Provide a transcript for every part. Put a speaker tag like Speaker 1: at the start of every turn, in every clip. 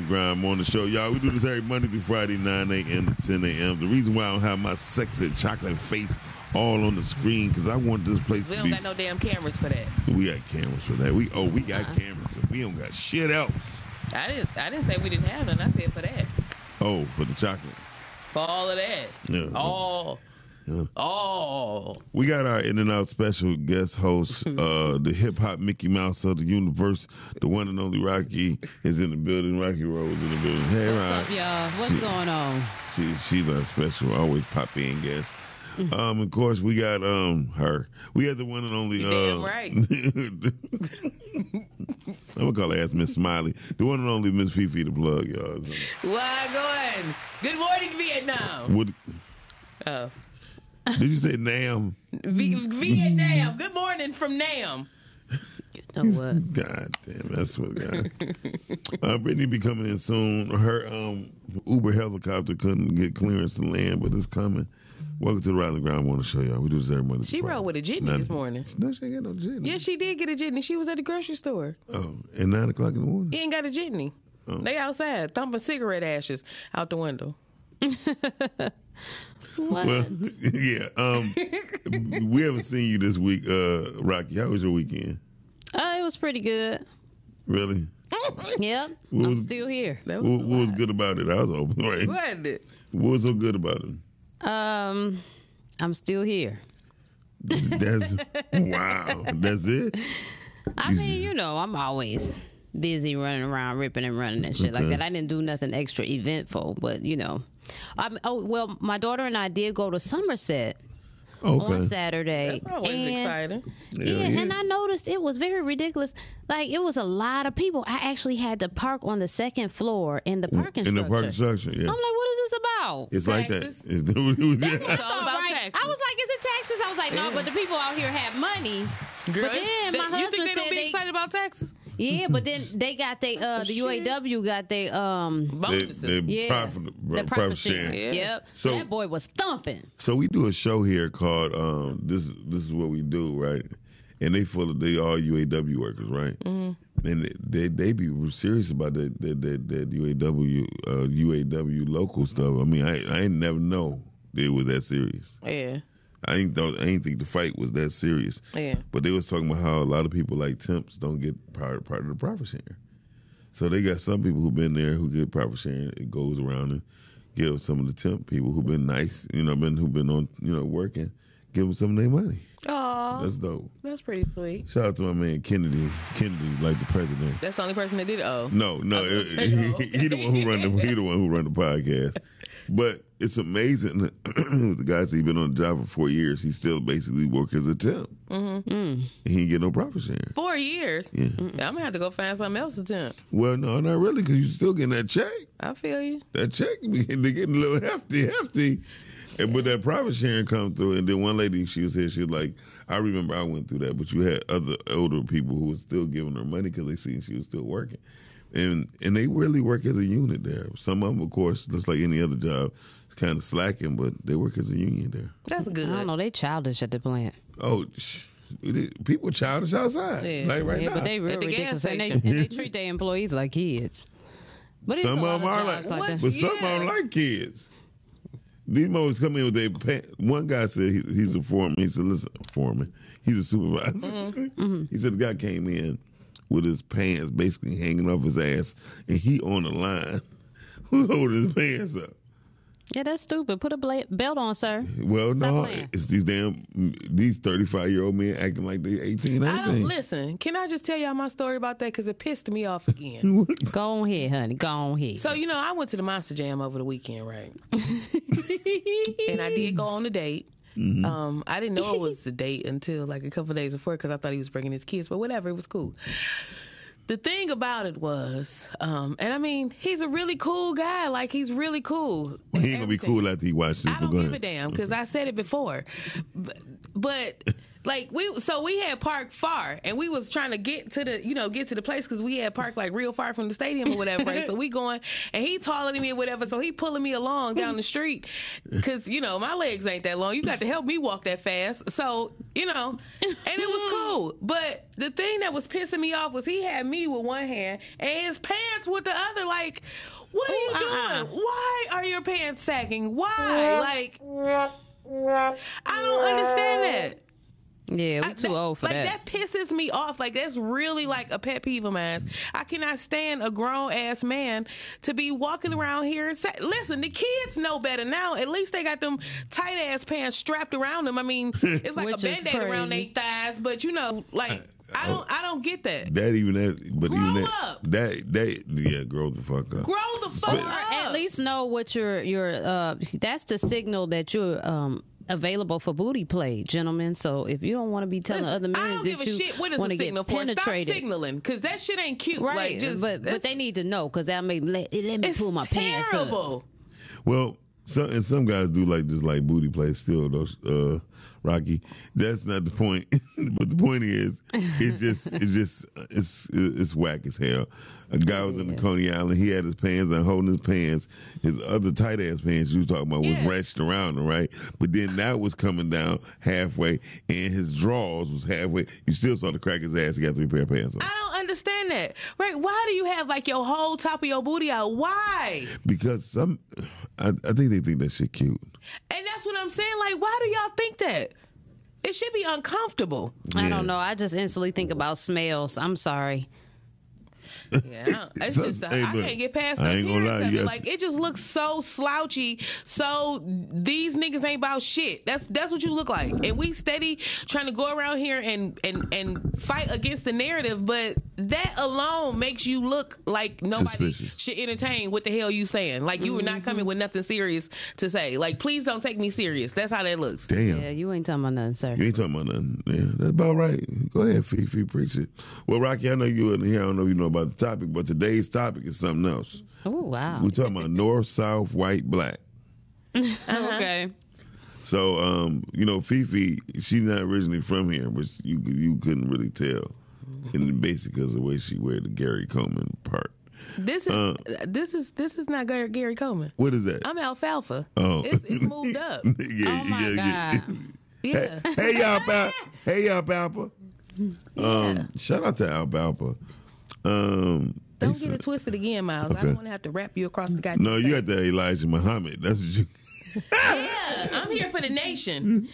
Speaker 1: the Grind Morning Show. Y'all, we do this every Monday through Friday, 9 a.m. to 10 a.m. The reason why I don't have my sexy chocolate face all on the screen because I want this place
Speaker 2: We
Speaker 1: to
Speaker 2: don't got no damn cameras for that.
Speaker 1: we got cameras for that. We oh, we got
Speaker 2: Uh-huh.
Speaker 1: cameras. So we don't got shit else.
Speaker 2: I didn't. I didn't say we didn't have none. I said for that.
Speaker 1: Oh, for the chocolate.
Speaker 2: For all of that.
Speaker 1: Yeah.
Speaker 2: All.
Speaker 1: Yeah.
Speaker 2: All.
Speaker 1: We got our in and out special guest host, uh, the hip hop Mickey Mouse of the universe, the one and only Rocky is in the building. Rocky Rose in the building. Hey,
Speaker 3: What's
Speaker 1: Rock.
Speaker 3: up, y'all? What's
Speaker 1: Shit.
Speaker 3: going on?
Speaker 1: She, she's our special, always pop in guest. Um, of course, we got um her. We got the one and only.
Speaker 2: You
Speaker 1: uh,
Speaker 2: damn right.
Speaker 1: I'm gonna call her ass Miss Smiley, the one and only Miss Fifi the plug, y'all.
Speaker 2: Why going? Good morning, Vietnam.
Speaker 1: What
Speaker 2: Oh.
Speaker 1: Did you say? Nam.
Speaker 2: V- Vietnam. Good morning from Nam.
Speaker 3: You know what?
Speaker 1: God damn, that's what God. uh, Brittany be coming in soon. Her um, Uber helicopter couldn't get clearance to land, but it's coming. Welcome to the Rise and Grind. I want to show y'all. We do this every Monday.
Speaker 2: She rode with a
Speaker 1: Friday.
Speaker 2: jitney this morning.
Speaker 1: No, she ain't got no jitney.
Speaker 2: Yeah, she did get a jitney. She was at the grocery store.
Speaker 1: Oh, at nine o'clock in the morning.
Speaker 2: He ain't got a jitney.
Speaker 1: Oh.
Speaker 2: They outside thumping cigarette ashes out the window.
Speaker 3: What?
Speaker 1: Well, yeah. Um, we haven't seen you this week, uh, Rocky. How was your weekend?
Speaker 3: Uh, it was pretty good.
Speaker 1: Really?
Speaker 3: Yep,
Speaker 1: What
Speaker 3: I'm
Speaker 1: was-
Speaker 3: still here.
Speaker 2: That
Speaker 1: What,
Speaker 2: was
Speaker 1: what was good about it? I was open, right?
Speaker 2: What?
Speaker 1: What was so good about it?
Speaker 3: Um, I'm still here.
Speaker 1: That's wow. That's it.
Speaker 3: I mean, you know, I'm always busy running around, ripping and running and shit like that. I didn't do nothing extra eventful, but you know, I'm. Oh well, my daughter and I did go to Somerset on Saturday.
Speaker 2: That's always
Speaker 3: and-
Speaker 2: exciting.
Speaker 1: Yeah,
Speaker 3: Yeah,
Speaker 1: yeah.
Speaker 3: and I noticed it was very ridiculous. Like it was a lot of people. I actually had to park on the second floor in the parking
Speaker 1: In the parking structure, yeah.
Speaker 3: I'm like, what is this about?
Speaker 1: It's like that.
Speaker 2: Taxes.
Speaker 1: It's-
Speaker 2: It's all
Speaker 3: All
Speaker 2: about
Speaker 3: right.
Speaker 2: taxes.
Speaker 3: I was like, is it taxes? I was like, no, but the people out here have money.
Speaker 2: Girl,
Speaker 3: but then
Speaker 2: they-
Speaker 3: my
Speaker 2: you
Speaker 3: husband
Speaker 2: think they
Speaker 3: said
Speaker 2: don't be
Speaker 3: they,
Speaker 2: excited about taxes?
Speaker 3: Yeah, but then they got they uh the
Speaker 2: Shit.
Speaker 3: UAW got they um
Speaker 1: they,
Speaker 2: Bonuses.
Speaker 1: they
Speaker 3: yeah
Speaker 1: profit,
Speaker 3: the profit sharing.
Speaker 2: Yeah.
Speaker 3: Yep.
Speaker 1: So-
Speaker 3: that boy was thumping.
Speaker 1: So we do a show here called um, "This This Is What We Do," right? And they full of they all UAW workers, right? Mm-hmm. And they, they they be serious about that that that, that UAW uh, UAW local stuff. I mean, I I ain't never know that it was that serious.
Speaker 2: Yeah.
Speaker 1: I ain't thought I ain't think the fight was that serious.
Speaker 2: Yeah.
Speaker 1: But they was talking about how a lot of people like temps don't get part part of the profit sharing. So they got some people who've been there who get profit sharing. It goes around and give some of the temp people who've been nice, you know, been who've been on, you know, working, give them some of their money.
Speaker 2: Oh,
Speaker 1: That's dope.
Speaker 2: that's pretty sweet.
Speaker 1: Shout out to my man Kennedy. Kennedy, like the president.
Speaker 2: That's the only person that did it. Oh.
Speaker 1: No, no,
Speaker 2: I
Speaker 1: it-
Speaker 2: gonna say,
Speaker 1: he,
Speaker 2: okay.
Speaker 1: he the one who run the he the one who run the podcast. But it's amazing. the guy's said he been on the job for four years. He still basically work as a temp. Mm-hmm. He ain't get no profit sharing.
Speaker 2: Four years.
Speaker 1: Yeah.
Speaker 2: I'm gonna have to go find something else to temp.
Speaker 1: Well, no, not really, because you still getting that check.
Speaker 2: I feel you.
Speaker 1: That check, they getting a little hefty, hefty. And but that profit sharing come through, and then one lady, she was here, she was like, I remember I went through that, but you had other older people who was still giving her money because they seen she was still working. And and they really work as a unit there. Some of them, of course, just like any other job, it's kind of slacking, but they work as a union there.
Speaker 2: That's good.
Speaker 3: I don't know. They childish at the plant.
Speaker 1: Oh, sh- people childish outside,
Speaker 2: Yeah.
Speaker 1: like right
Speaker 3: yeah,
Speaker 1: now.
Speaker 3: but they real
Speaker 2: At the
Speaker 3: ridiculous, and they, and they treat their employees like kids. But
Speaker 1: Some of them are
Speaker 3: jobs
Speaker 1: like,
Speaker 3: that.
Speaker 1: but some of them
Speaker 2: Yeah.
Speaker 1: like kids. These mothers come in with their pants. One guy said he, he's a foreman. He said, "Listen, foreman. He's a supervisor."
Speaker 3: Mm-hmm.
Speaker 1: He said the guy came in with his pants basically hanging off his ass, and he on the line, who holding his pants up.
Speaker 3: Yeah, that's stupid. Put a bla- belt on, sir.
Speaker 1: Well, no,
Speaker 3: playing.
Speaker 1: it's these damn these thirty five year old men acting like they 18,
Speaker 2: I don't
Speaker 1: 19.
Speaker 2: listen. Can I just tell y'all my story about that because it pissed me off again.
Speaker 3: Go on here, honey. Go on here.
Speaker 2: so you know, I went to the Monster Jam over the weekend, right? and I did go on a date. Um, I didn't know it was a date until like a couple days before because I thought he was bringing his kids, but whatever, it was cool. The thing about it was, um, and I mean, he's a really cool guy. Like he's really cool.
Speaker 1: he ain't gonna be cool after he watches.
Speaker 2: I don't give a damn because I said it before. But, but like we so we had parked far and we was trying to get to the you know get to the place because we had parked like real far from the stadium or whatever. Right so we going and he taller than me or whatever so he pulling me along down the street. Because you know my legs ain't that long. You got to help me walk that fast. So you know and it was cool. But the thing that was pissing me off was he had me with one hand and his pants with the other. Like what are you
Speaker 3: uh-uh.
Speaker 2: doing? Why are your pants sagging? Why? Like I don't understand that.
Speaker 3: Yeah, we
Speaker 2: I-
Speaker 3: too
Speaker 2: that-
Speaker 3: old for that.
Speaker 2: like,
Speaker 3: that.
Speaker 2: pisses me off. Like that's really like a pet peeve of mine. I cannot stand a grown ass man to be walking around here. and Say, Listen, the kids know better now. At least they got them tight ass pants strapped around them. I mean, it's like
Speaker 3: Which
Speaker 2: a
Speaker 3: is
Speaker 2: band aid around their thighs, but you know, like I don't, I don't get that.
Speaker 1: That even that, but
Speaker 2: Grow
Speaker 1: even that,
Speaker 2: up.
Speaker 1: that, that, yeah, grow the fuck up.
Speaker 2: Grow the fuck
Speaker 1: But-
Speaker 2: up.
Speaker 3: at least know what your your uh that's the signal that you're um available for booty play, gentlemen. So if you don't want to be telling
Speaker 2: Listen,
Speaker 3: other men
Speaker 2: I don't
Speaker 3: that
Speaker 2: give a
Speaker 3: you
Speaker 2: shit what is
Speaker 3: want
Speaker 2: the
Speaker 3: to
Speaker 2: signal
Speaker 3: get
Speaker 2: for. Stop signaling because that shit ain't cute.
Speaker 3: right?
Speaker 2: Like, just,
Speaker 3: but but they need to know because that may let, let me
Speaker 2: it's
Speaker 3: pull my pants up.
Speaker 2: terrible.
Speaker 1: Well, some and some guys do like just like booty play still though. Uh, Rocky, that's not the point. but the point is, it's just it's just it's it's whack as hell. A guy was in the Coney Island. He had his pants and holding his pants. His other tight ass pants you was talking about was
Speaker 2: Yeah.
Speaker 1: wretched around right? But then that was coming down halfway, and his drawers was halfway. You still saw the crack his ass. He got three pair of pants on.
Speaker 2: I don't understand that. Right? Why do you have like your whole top of your booty out? Why?
Speaker 1: Because some, I, I think they think that shit cute.
Speaker 2: And that's what I'm saying. Like, why do y'all think that? It should be uncomfortable.
Speaker 3: I don't know. I just instantly think about smells. I'm sorry.
Speaker 2: Yeah, I it's
Speaker 1: So-
Speaker 2: just I
Speaker 1: hey, but
Speaker 2: can't get past
Speaker 1: I ain't gonna lie,
Speaker 2: of
Speaker 1: you
Speaker 2: it.
Speaker 1: got-
Speaker 2: Like it just looks so slouchy. So these niggas ain't about shit. That's that's what you look like. And we steady trying to go around here and and and fight against the narrative, but that alone makes you look like nobody
Speaker 1: Suspicious.
Speaker 2: should entertain what the hell you saying. Like you were not coming with nothing serious to say. Like please don't take me serious. That's how that looks.
Speaker 1: Damn.
Speaker 3: Yeah, you ain't talking about nothing, sir.
Speaker 1: You ain't talking about nothing. Yeah, that's about right. Go ahead, Fifi, preach it. Well, Rocky, I know you in here. I don't know if you know about the topic, but today's topic is something else.
Speaker 3: Oh wow.
Speaker 1: We're talking about North, South, White, Black.
Speaker 3: Okay.
Speaker 1: So, um, you know, Fifi, she's not originally from here, but you you couldn't really tell, and basically because of the way she wear the Gary Coleman part.
Speaker 2: This is
Speaker 1: Uh.
Speaker 2: this is this is not Gary, Gary Coleman.
Speaker 1: What is that?
Speaker 2: I'm alfalfa.
Speaker 1: Oh.
Speaker 2: It's, it's moved up.
Speaker 1: yeah,
Speaker 3: Oh my god.
Speaker 2: Yeah.
Speaker 1: Hey, hey, y'all, Pal- hey, y'all, Palpa. Um, shout out to Alfalfa. Um,
Speaker 2: Don't
Speaker 1: they
Speaker 2: get it twisted again, Miles. I
Speaker 1: Okay.
Speaker 2: don't want to have to wrap you across the goddamn.
Speaker 1: No, you
Speaker 2: face.
Speaker 1: got that Elijah Muhammad. That's what you.
Speaker 2: Yeah, I'm here for the nation.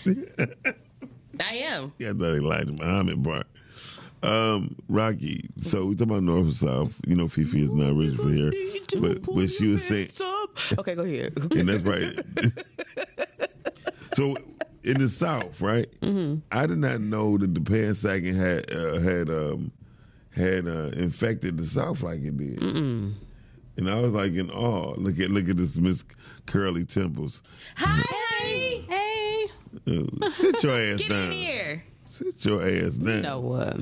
Speaker 2: I am.
Speaker 1: Yeah, that Elijah Muhammad part. Um, Rocky. So we talking about North and South. You know, Fifi is not originally here, but but she was saying,
Speaker 2: Okay, go ahead.
Speaker 1: and that's right. so in the South, right?
Speaker 2: Mm-hmm.
Speaker 1: I did not know that the pan sagging had uh, had um, had uh, infected the South like it did. And I was like in awe. Look at look at this Miss Curly Temples.
Speaker 2: Hi.
Speaker 3: Hey.
Speaker 1: Uh, sit your ass
Speaker 2: Get
Speaker 1: down.
Speaker 2: in here.
Speaker 1: Sit your ass down.
Speaker 3: You know what?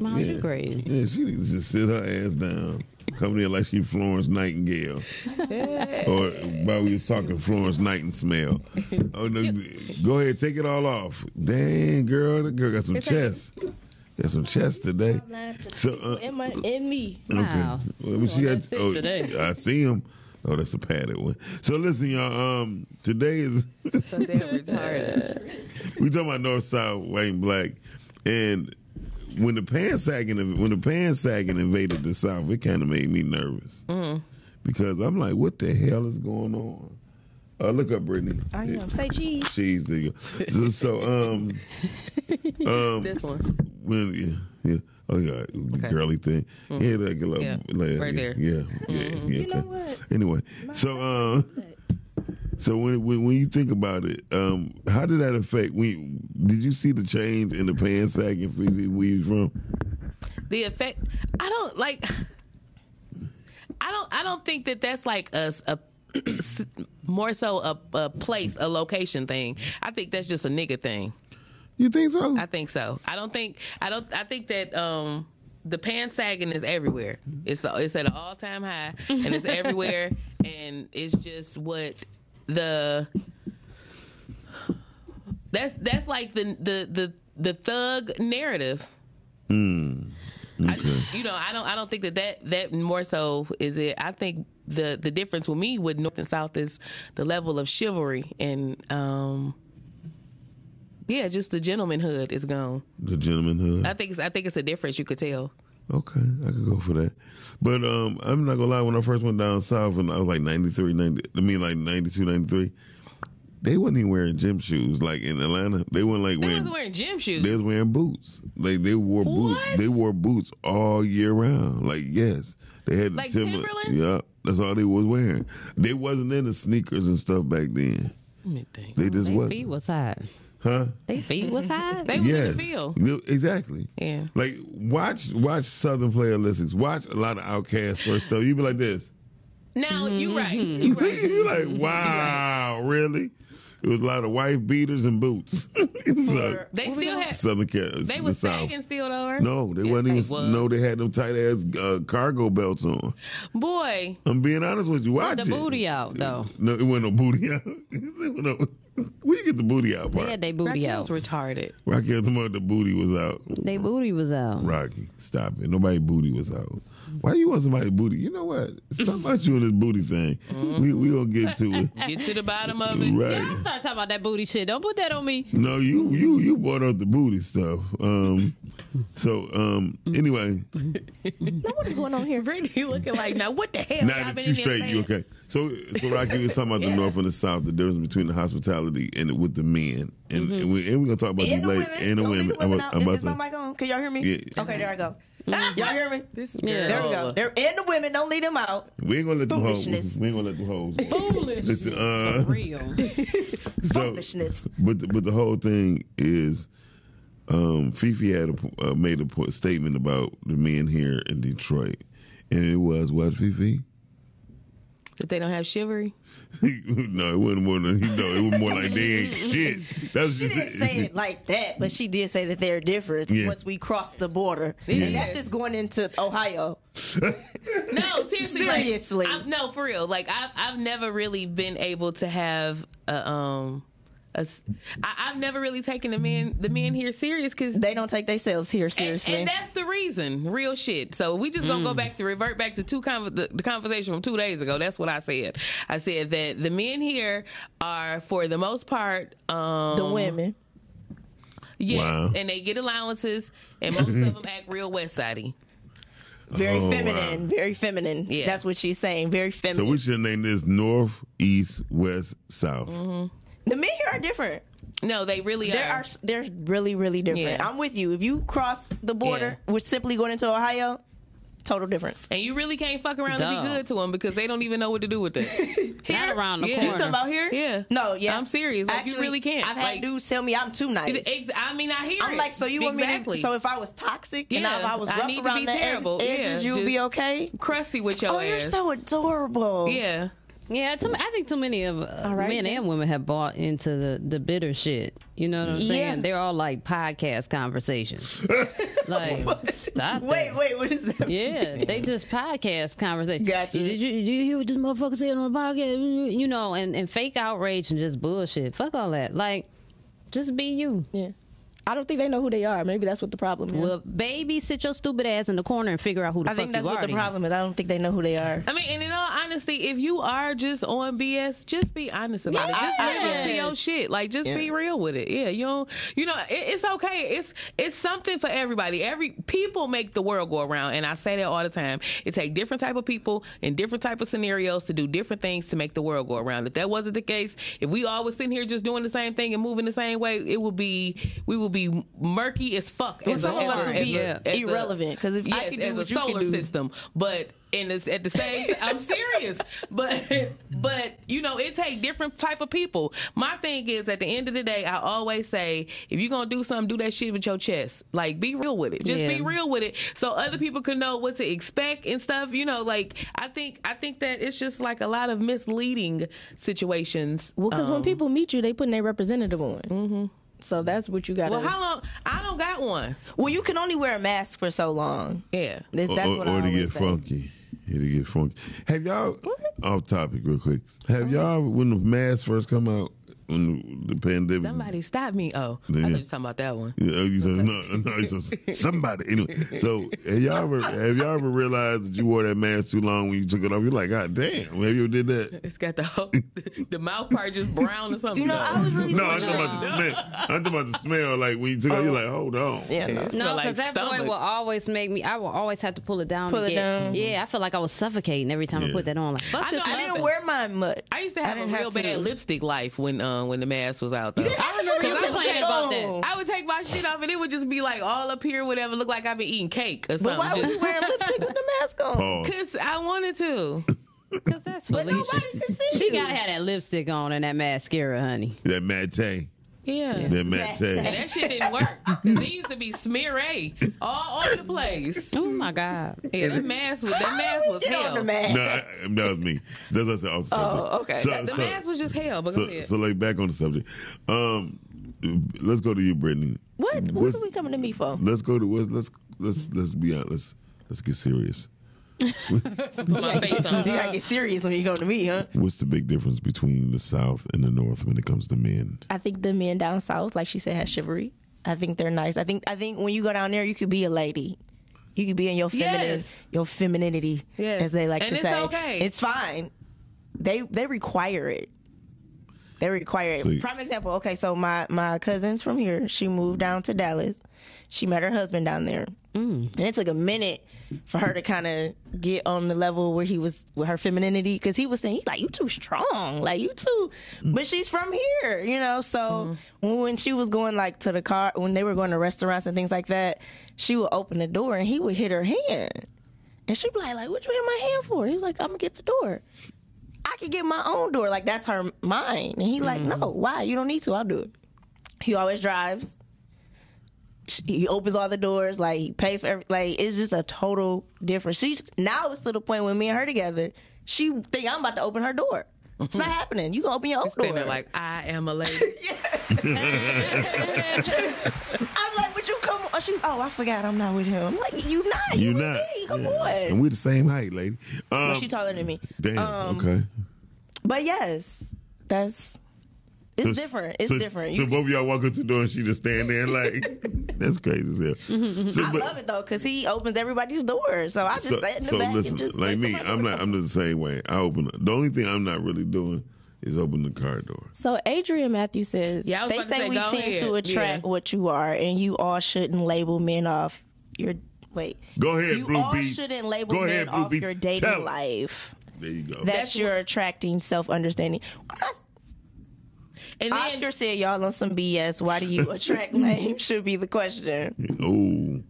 Speaker 3: Mom,
Speaker 1: Yeah.
Speaker 3: you crazy.
Speaker 1: Yeah, she needs to just sit her ass down. Coming in like she Florence Nightingale. or while we was talking Florence Nightingale. Oh no, go ahead, take it all off. Dang girl, the girl got some chest. Got some chest today. So uh,
Speaker 4: in my in me.
Speaker 3: Wow.
Speaker 1: Okay. Well, she got, oh,
Speaker 3: today.
Speaker 1: I see him. Oh, that's a padded one. So listen, y'all. Um, today is
Speaker 2: So damn retarded.
Speaker 1: we talking about North South, white and black, and when the pan sagging when the pan sagging invaded the South, it kind of made me nervous because I'm like, what the hell is going on? Uh, look up, Brittany.
Speaker 4: I am. Say cheese.
Speaker 1: Cheese, there you go. So, so um, um,
Speaker 2: This one.
Speaker 1: when yeah, yeah. Oh yeah, okay. girly thing. Yeah, like a little,
Speaker 2: Yeah,
Speaker 1: like,
Speaker 2: right
Speaker 1: yeah,
Speaker 2: there.
Speaker 1: Yeah, yeah, yeah.
Speaker 4: You know what?
Speaker 1: Anyway, so um, so when, when when you think about it, um, how did that affect? We did you see the change in the pan sagging for where you from?
Speaker 2: The effect. I don't like. I don't. I don't think that that's like a. a more so a, a place, a location thing. I think that's just a nigga thing.
Speaker 1: You think so?
Speaker 2: I think so. I don't think I don't I think that um the pan sagging is everywhere. It's it's at an all time high and it's everywhere and it's just what the That's that's like the the the the thug narrative.
Speaker 1: Mm.
Speaker 2: I, you know, I don't I don't think that, that that more so is it. I think the the difference with me with North and South is the level of chivalry and um yeah, just the gentlemanhood is gone.
Speaker 1: The gentlemanhood.
Speaker 2: I think it's I think it's a difference you could tell.
Speaker 1: Okay, I could go for that. But um, I'm not gonna lie. When I first went down south, and I was like 93, 90, I mean like 92, 93, they wasn't even wearing gym shoes. Like in Atlanta, they weren't like
Speaker 2: They
Speaker 1: wearing.
Speaker 2: wasn't wearing gym shoes.
Speaker 1: They was wearing boots. Like they wore boots. They wore boots all year round. Like yes, they had the
Speaker 2: Like
Speaker 1: Timber-
Speaker 2: Timberlands?
Speaker 1: Yeah, that's all they was wearing. They wasn't into sneakers and stuff back then.
Speaker 2: Let me think.
Speaker 1: They just was,
Speaker 3: feet was high.
Speaker 1: Huh?
Speaker 3: They feet was high.
Speaker 2: They was
Speaker 1: Yes,
Speaker 2: in the field.
Speaker 1: Exactly.
Speaker 2: Yeah.
Speaker 1: Like watch watch Southern Playalistics. Watch a lot of outcasts first though. You be like this.
Speaker 2: Now you
Speaker 3: Mm-hmm.
Speaker 2: right. You right.
Speaker 1: you like wow, really? It was a lot of wife beaters and boots. so,
Speaker 2: They still had
Speaker 1: Southern Cal-
Speaker 2: they
Speaker 1: the
Speaker 2: was
Speaker 1: South.
Speaker 2: sagging still though. right?
Speaker 1: No, they
Speaker 2: Yes,
Speaker 1: wasn't
Speaker 2: they
Speaker 1: even.
Speaker 2: was.
Speaker 1: No, they had them tight ass uh, cargo belts on.
Speaker 2: Boy,
Speaker 1: I'm being honest with you. Watch
Speaker 3: the
Speaker 1: it.
Speaker 3: booty out though.
Speaker 1: No, it wasn't no booty out. It wasn't no- Where you get the booty out
Speaker 3: They
Speaker 1: part?
Speaker 3: had their booty
Speaker 2: Raquel's
Speaker 3: out.
Speaker 2: Was retarded.
Speaker 1: Rocky had the booty was out.
Speaker 3: They booty was out.
Speaker 1: Rocky, stop it. Nobody booty was out. Why you want somebody booty? You know what? Stop about you and this booty thing. We we gonna get to it.
Speaker 2: Get to the bottom of it.
Speaker 1: Right.
Speaker 3: Y'all start talking about that booty shit. Don't put that on me.
Speaker 1: No, you you you brought up the booty stuff. Um, so um, anyway,
Speaker 4: Now, what is going on here?
Speaker 2: Brittany looking like, now what the hell?
Speaker 1: now that you straight, you okay? So so Rocky was talking about the
Speaker 4: Yeah.
Speaker 1: north and the south, the difference between the hospitality and with the men, and and, we, and we're gonna talk about
Speaker 4: And
Speaker 1: these
Speaker 4: the
Speaker 1: ladies
Speaker 4: women.
Speaker 1: and the
Speaker 4: Don't
Speaker 1: women. I'm, about- I'm
Speaker 4: Is,
Speaker 1: about
Speaker 4: is my
Speaker 1: to.
Speaker 4: mic on? Can y'all hear me?
Speaker 1: Yeah.
Speaker 4: Okay, there I go. Y'all hear me?
Speaker 2: This
Speaker 3: Yeah.
Speaker 4: There we
Speaker 2: girl.
Speaker 4: go. There and the women. Don't leave them out.
Speaker 1: We ain't gonna let them hoes.
Speaker 4: Foolishness.
Speaker 1: We ain't gonna let them hoes.
Speaker 3: Foolish.
Speaker 1: Listen, uh,
Speaker 3: Real.
Speaker 1: so,
Speaker 4: Foolishness.
Speaker 1: But the, but the whole thing is, um, Fifi had a, uh, made a statement about the men here in Detroit, and it was what Fifi.
Speaker 2: That they don't have chivalry.
Speaker 1: no, it wasn't more than no. It was more like they ain't shit. That's
Speaker 4: She
Speaker 1: just
Speaker 4: didn't say it like that, but she did say that they're different
Speaker 1: Yeah.
Speaker 4: once we cross the border.
Speaker 2: Yeah.
Speaker 4: And that's just going into Ohio.
Speaker 2: No, seriously.
Speaker 4: Seriously.
Speaker 2: Like, I, no, for real. Like I've I've never really been able to have a um. A, s- I, I've never really taken the men the men here serious because
Speaker 4: They don't take themselves here seriously.
Speaker 2: and that's the reason, real shit. So we just gonna go back to revert back to two con- the, the conversation from two days ago. That's what I said. I said that the men here are, for the most part, um,
Speaker 4: the women.
Speaker 2: yes,
Speaker 1: Wow.
Speaker 2: and they get allowances, and most of them act real West Sidey.
Speaker 4: Very
Speaker 1: Oh,
Speaker 4: feminine.
Speaker 1: wow.
Speaker 4: Very feminine.
Speaker 2: Yeah.
Speaker 4: That's what she's saying. Very feminine.
Speaker 1: so
Speaker 4: feminine.
Speaker 1: we should name this North, East, West, South.
Speaker 4: The men here are different.
Speaker 2: No, they really
Speaker 4: There
Speaker 2: are.
Speaker 4: are they're really really different.
Speaker 2: Yeah.
Speaker 4: I'm with you. If you cross the border, we're simply going into Ohio. Total difference.
Speaker 2: And you really can't fuck around
Speaker 3: Duh.
Speaker 2: and be good to them because they don't even know what to do with it.
Speaker 3: Not around the
Speaker 2: Yeah.
Speaker 3: corner.
Speaker 2: You
Speaker 4: talking about here?
Speaker 2: Yeah.
Speaker 4: No, yeah.
Speaker 2: I'm serious. Like, you really can't.
Speaker 4: I've had
Speaker 2: Like-
Speaker 4: dudes tell me I'm too nice.
Speaker 2: Ex- I mean, I hear
Speaker 4: I'm
Speaker 2: it.
Speaker 4: like, so you want
Speaker 2: exactly.
Speaker 4: me to? So if I was toxic and
Speaker 2: Yeah,
Speaker 4: if I was
Speaker 2: I
Speaker 4: rough
Speaker 2: need to
Speaker 4: around
Speaker 2: be
Speaker 4: the ed- edges,
Speaker 2: Yeah,
Speaker 4: you'd be okay.
Speaker 2: crusty with your
Speaker 4: Oh,
Speaker 2: ass.
Speaker 4: you're so adorable.
Speaker 2: yeah.
Speaker 3: Yeah, too, I think too many of uh,
Speaker 4: All right,
Speaker 3: men
Speaker 4: then.
Speaker 3: and women have bought into the, the bitter shit. You know what I'm saying? They're all like podcast conversations. like, stop.
Speaker 4: Wait,
Speaker 3: that.
Speaker 4: wait, what is that?
Speaker 3: Yeah, they just podcast conversations.
Speaker 4: Gotcha.
Speaker 3: Did you, did you hear what this motherfucker said on the podcast? You know, and, and fake outrage and just bullshit. Fuck all that. Like, just be you.
Speaker 4: Yeah. I don't think they know who they are. Maybe that's what the problem is.
Speaker 3: Well, baby, sit your stupid ass in the corner and figure out who the fuck they are.
Speaker 4: I think that's what the
Speaker 3: then.
Speaker 4: problem is. I don't think they know who they are.
Speaker 2: I mean, and in all honesty, if you are just on BS, just be honest about it. Just live up to
Speaker 3: Yes.
Speaker 2: your shit. Like, just be real with it. Yeah, you know, you know, it, it's okay. It's it's something for everybody. Every people make the world go around, and I say that all the time. It take different type of people in different type of scenarios to do different things to make the world go around. If that wasn't the case, if we all was sitting here just doing the same thing and moving the same way, it would be we would be murky as fuck. As
Speaker 4: some of us would be
Speaker 2: a-
Speaker 4: irrelevant because if I
Speaker 2: yes,
Speaker 4: can do
Speaker 2: as a solar system, but and it's at the same. time, I'm serious, but but you know it take different type of people. My thing is at the end of the day, I always say if you're gonna do something, do that shit with your chest. Like be real with it. Just be real with it, so other people can know what to expect and stuff. You know, like I think I think that it's just like a lot of misleading situations.
Speaker 4: well, because when
Speaker 2: Um,
Speaker 4: people meet you, they putting their representative on. Mm-hmm. So that's what you got.
Speaker 2: well, how long? I don't got one.
Speaker 4: Well, you can only wear a mask for so long.
Speaker 2: Yeah.
Speaker 4: This,
Speaker 1: or,
Speaker 4: that's
Speaker 1: or,
Speaker 4: what I
Speaker 1: or to
Speaker 4: always
Speaker 1: get
Speaker 4: say.
Speaker 1: funky. Yeah, to get funky. Have y'all off topic real quick? Have uh-huh. y'all when the mask first come out? When the pandemic.
Speaker 2: Somebody stop me. Oh, I
Speaker 1: Yeah.
Speaker 2: thought you were talking about that one.
Speaker 1: Yeah, you said, no, no, you said, somebody. Anyway, so have y'all ever have y'all ever realized that you wore that mask too long when you took it off? You're like, God damn, have you ever did that?
Speaker 2: It's got the whole, the mouth part just brown or something.
Speaker 4: You know, I was really
Speaker 1: No, I'm talking about the smell. I'm talking about the smell. Like when you took it, off, you're like, hold on.
Speaker 4: Yeah, no.
Speaker 2: It
Speaker 3: No, because
Speaker 2: like
Speaker 3: that boy will always make me. I will always have to pull it down.
Speaker 4: Pull
Speaker 3: to
Speaker 4: it
Speaker 3: get-
Speaker 4: down.
Speaker 3: Yeah, I feel like I was suffocating every time I put that on. Like, fuck
Speaker 2: I
Speaker 3: this
Speaker 2: know, I
Speaker 4: I didn't wear mine much.
Speaker 2: I used to have a real
Speaker 4: have to.
Speaker 2: bad lipstick life when when the mask was out. Though.
Speaker 3: I remember you complaining
Speaker 2: would
Speaker 3: about
Speaker 4: take-
Speaker 3: that. Oh.
Speaker 2: I would take my shit off and it would just be like all up here, whatever. Look like I've been eating cake or
Speaker 4: But
Speaker 2: something.
Speaker 4: why was you wearing lipstick with the mask on?
Speaker 2: Cause I wanted to.
Speaker 3: Cause that's
Speaker 4: But
Speaker 3: Felicia.
Speaker 4: nobody could see
Speaker 3: She
Speaker 4: you.
Speaker 3: gotta have that lipstick on and that mascara, honey.
Speaker 1: That Mate.
Speaker 2: Yeah.
Speaker 1: That Mate.
Speaker 2: And that shit didn't work. Cause it used to be smear A all over the place.
Speaker 3: Oh my god.
Speaker 2: Yeah, that mask was that mask was hell.
Speaker 4: the mask.
Speaker 1: No, I, that was me. That's what I said. off the subject.
Speaker 4: Oh, okay.
Speaker 1: So,
Speaker 2: The
Speaker 1: so,
Speaker 2: mask was just hell. But go
Speaker 1: so,
Speaker 2: ahead.
Speaker 1: so, like, back on the subject. Um, let's go to you, Brittany.
Speaker 4: What? What are we coming to me for?
Speaker 1: Let's go to let's let's let's let's be honest. Let's let's get serious.
Speaker 2: Put my face on.
Speaker 4: You gotta get serious when you come to me, huh?
Speaker 1: What's the big difference between the South and the North when it comes to men?
Speaker 4: I think the men down south, like she said, has chivalry. I think they're nice. I think I think when you go down there, you could be a lady. You could be in your feminine,
Speaker 2: Yes.
Speaker 4: your femininity,
Speaker 2: Yes.
Speaker 4: as they like
Speaker 2: And
Speaker 4: to
Speaker 2: it's
Speaker 4: say.
Speaker 2: okay.
Speaker 4: It's fine. They they require it. They require it.
Speaker 1: See.
Speaker 4: Prime example. Okay, so my my cousin's from here. She moved down to Dallas. She met her husband down there, mm. and it took a minute for her to kind of get on the level where he was with her femininity because he was saying he's like you too strong, like you too. Mm. But she's from here, you know. So mm-hmm. when, when she was going like to the car, when they were going to restaurants and things like that, she would open the door and he would hit her hand, and she'd be like, like what you hit my hand for? He was like, I'm gonna get the door. I could get my own door. Like that's her mind. And he like, mm-hmm. no, why? You don't need to. I'll do it. He always drives. He opens all the doors. Like he pays for every. Like it's just a total difference. She's now it's to the point when me and her together. She think I'm about to open her door. It's not happening. You can open your own door.
Speaker 2: Like I am a lady.
Speaker 4: I'm like, would you come? on? She, oh, I forgot. I'm not with him. I'm like, you not.
Speaker 1: You
Speaker 4: with
Speaker 1: not.
Speaker 4: me. Come
Speaker 1: Yeah.
Speaker 4: on.
Speaker 1: And we're the same height, lady. Um,
Speaker 4: she taller than me.
Speaker 1: damn.
Speaker 4: Um,
Speaker 1: okay.
Speaker 4: But yes, that's. It's
Speaker 1: So-
Speaker 4: different. It's
Speaker 1: so-
Speaker 4: different.
Speaker 1: So
Speaker 4: You-
Speaker 1: both of y'all walk up to the door and she just stand there like that's crazy as hell. Mm-hmm, mm-hmm. So,
Speaker 4: I
Speaker 1: but-
Speaker 4: love it though because he opens everybody's door. So I just
Speaker 1: so,
Speaker 4: sat in the
Speaker 1: so
Speaker 4: back
Speaker 1: listen,
Speaker 4: and just
Speaker 1: like me, I'm not. I'm the same way. I open the only thing I'm not really doing is open the car door.
Speaker 4: So Adrian Matthew says
Speaker 2: Yeah,
Speaker 4: they say
Speaker 2: say,
Speaker 4: we tend
Speaker 2: ahead.
Speaker 4: to attract
Speaker 2: Yeah.
Speaker 4: what you are, and you all shouldn't label men off your wait.
Speaker 1: Go ahead,
Speaker 4: you
Speaker 1: Blue
Speaker 4: all
Speaker 1: Beats.
Speaker 4: shouldn't label
Speaker 1: Go
Speaker 4: men
Speaker 1: ahead, Blue
Speaker 4: off
Speaker 1: Beats.
Speaker 4: your dating
Speaker 1: Tell 'em.
Speaker 4: life.
Speaker 1: There you go.
Speaker 4: That's,
Speaker 2: That's
Speaker 4: you're attracting self understanding.
Speaker 2: And then
Speaker 4: Oscar said y'all on some BS. Why do you attract lame? Should be the question.
Speaker 1: Oh.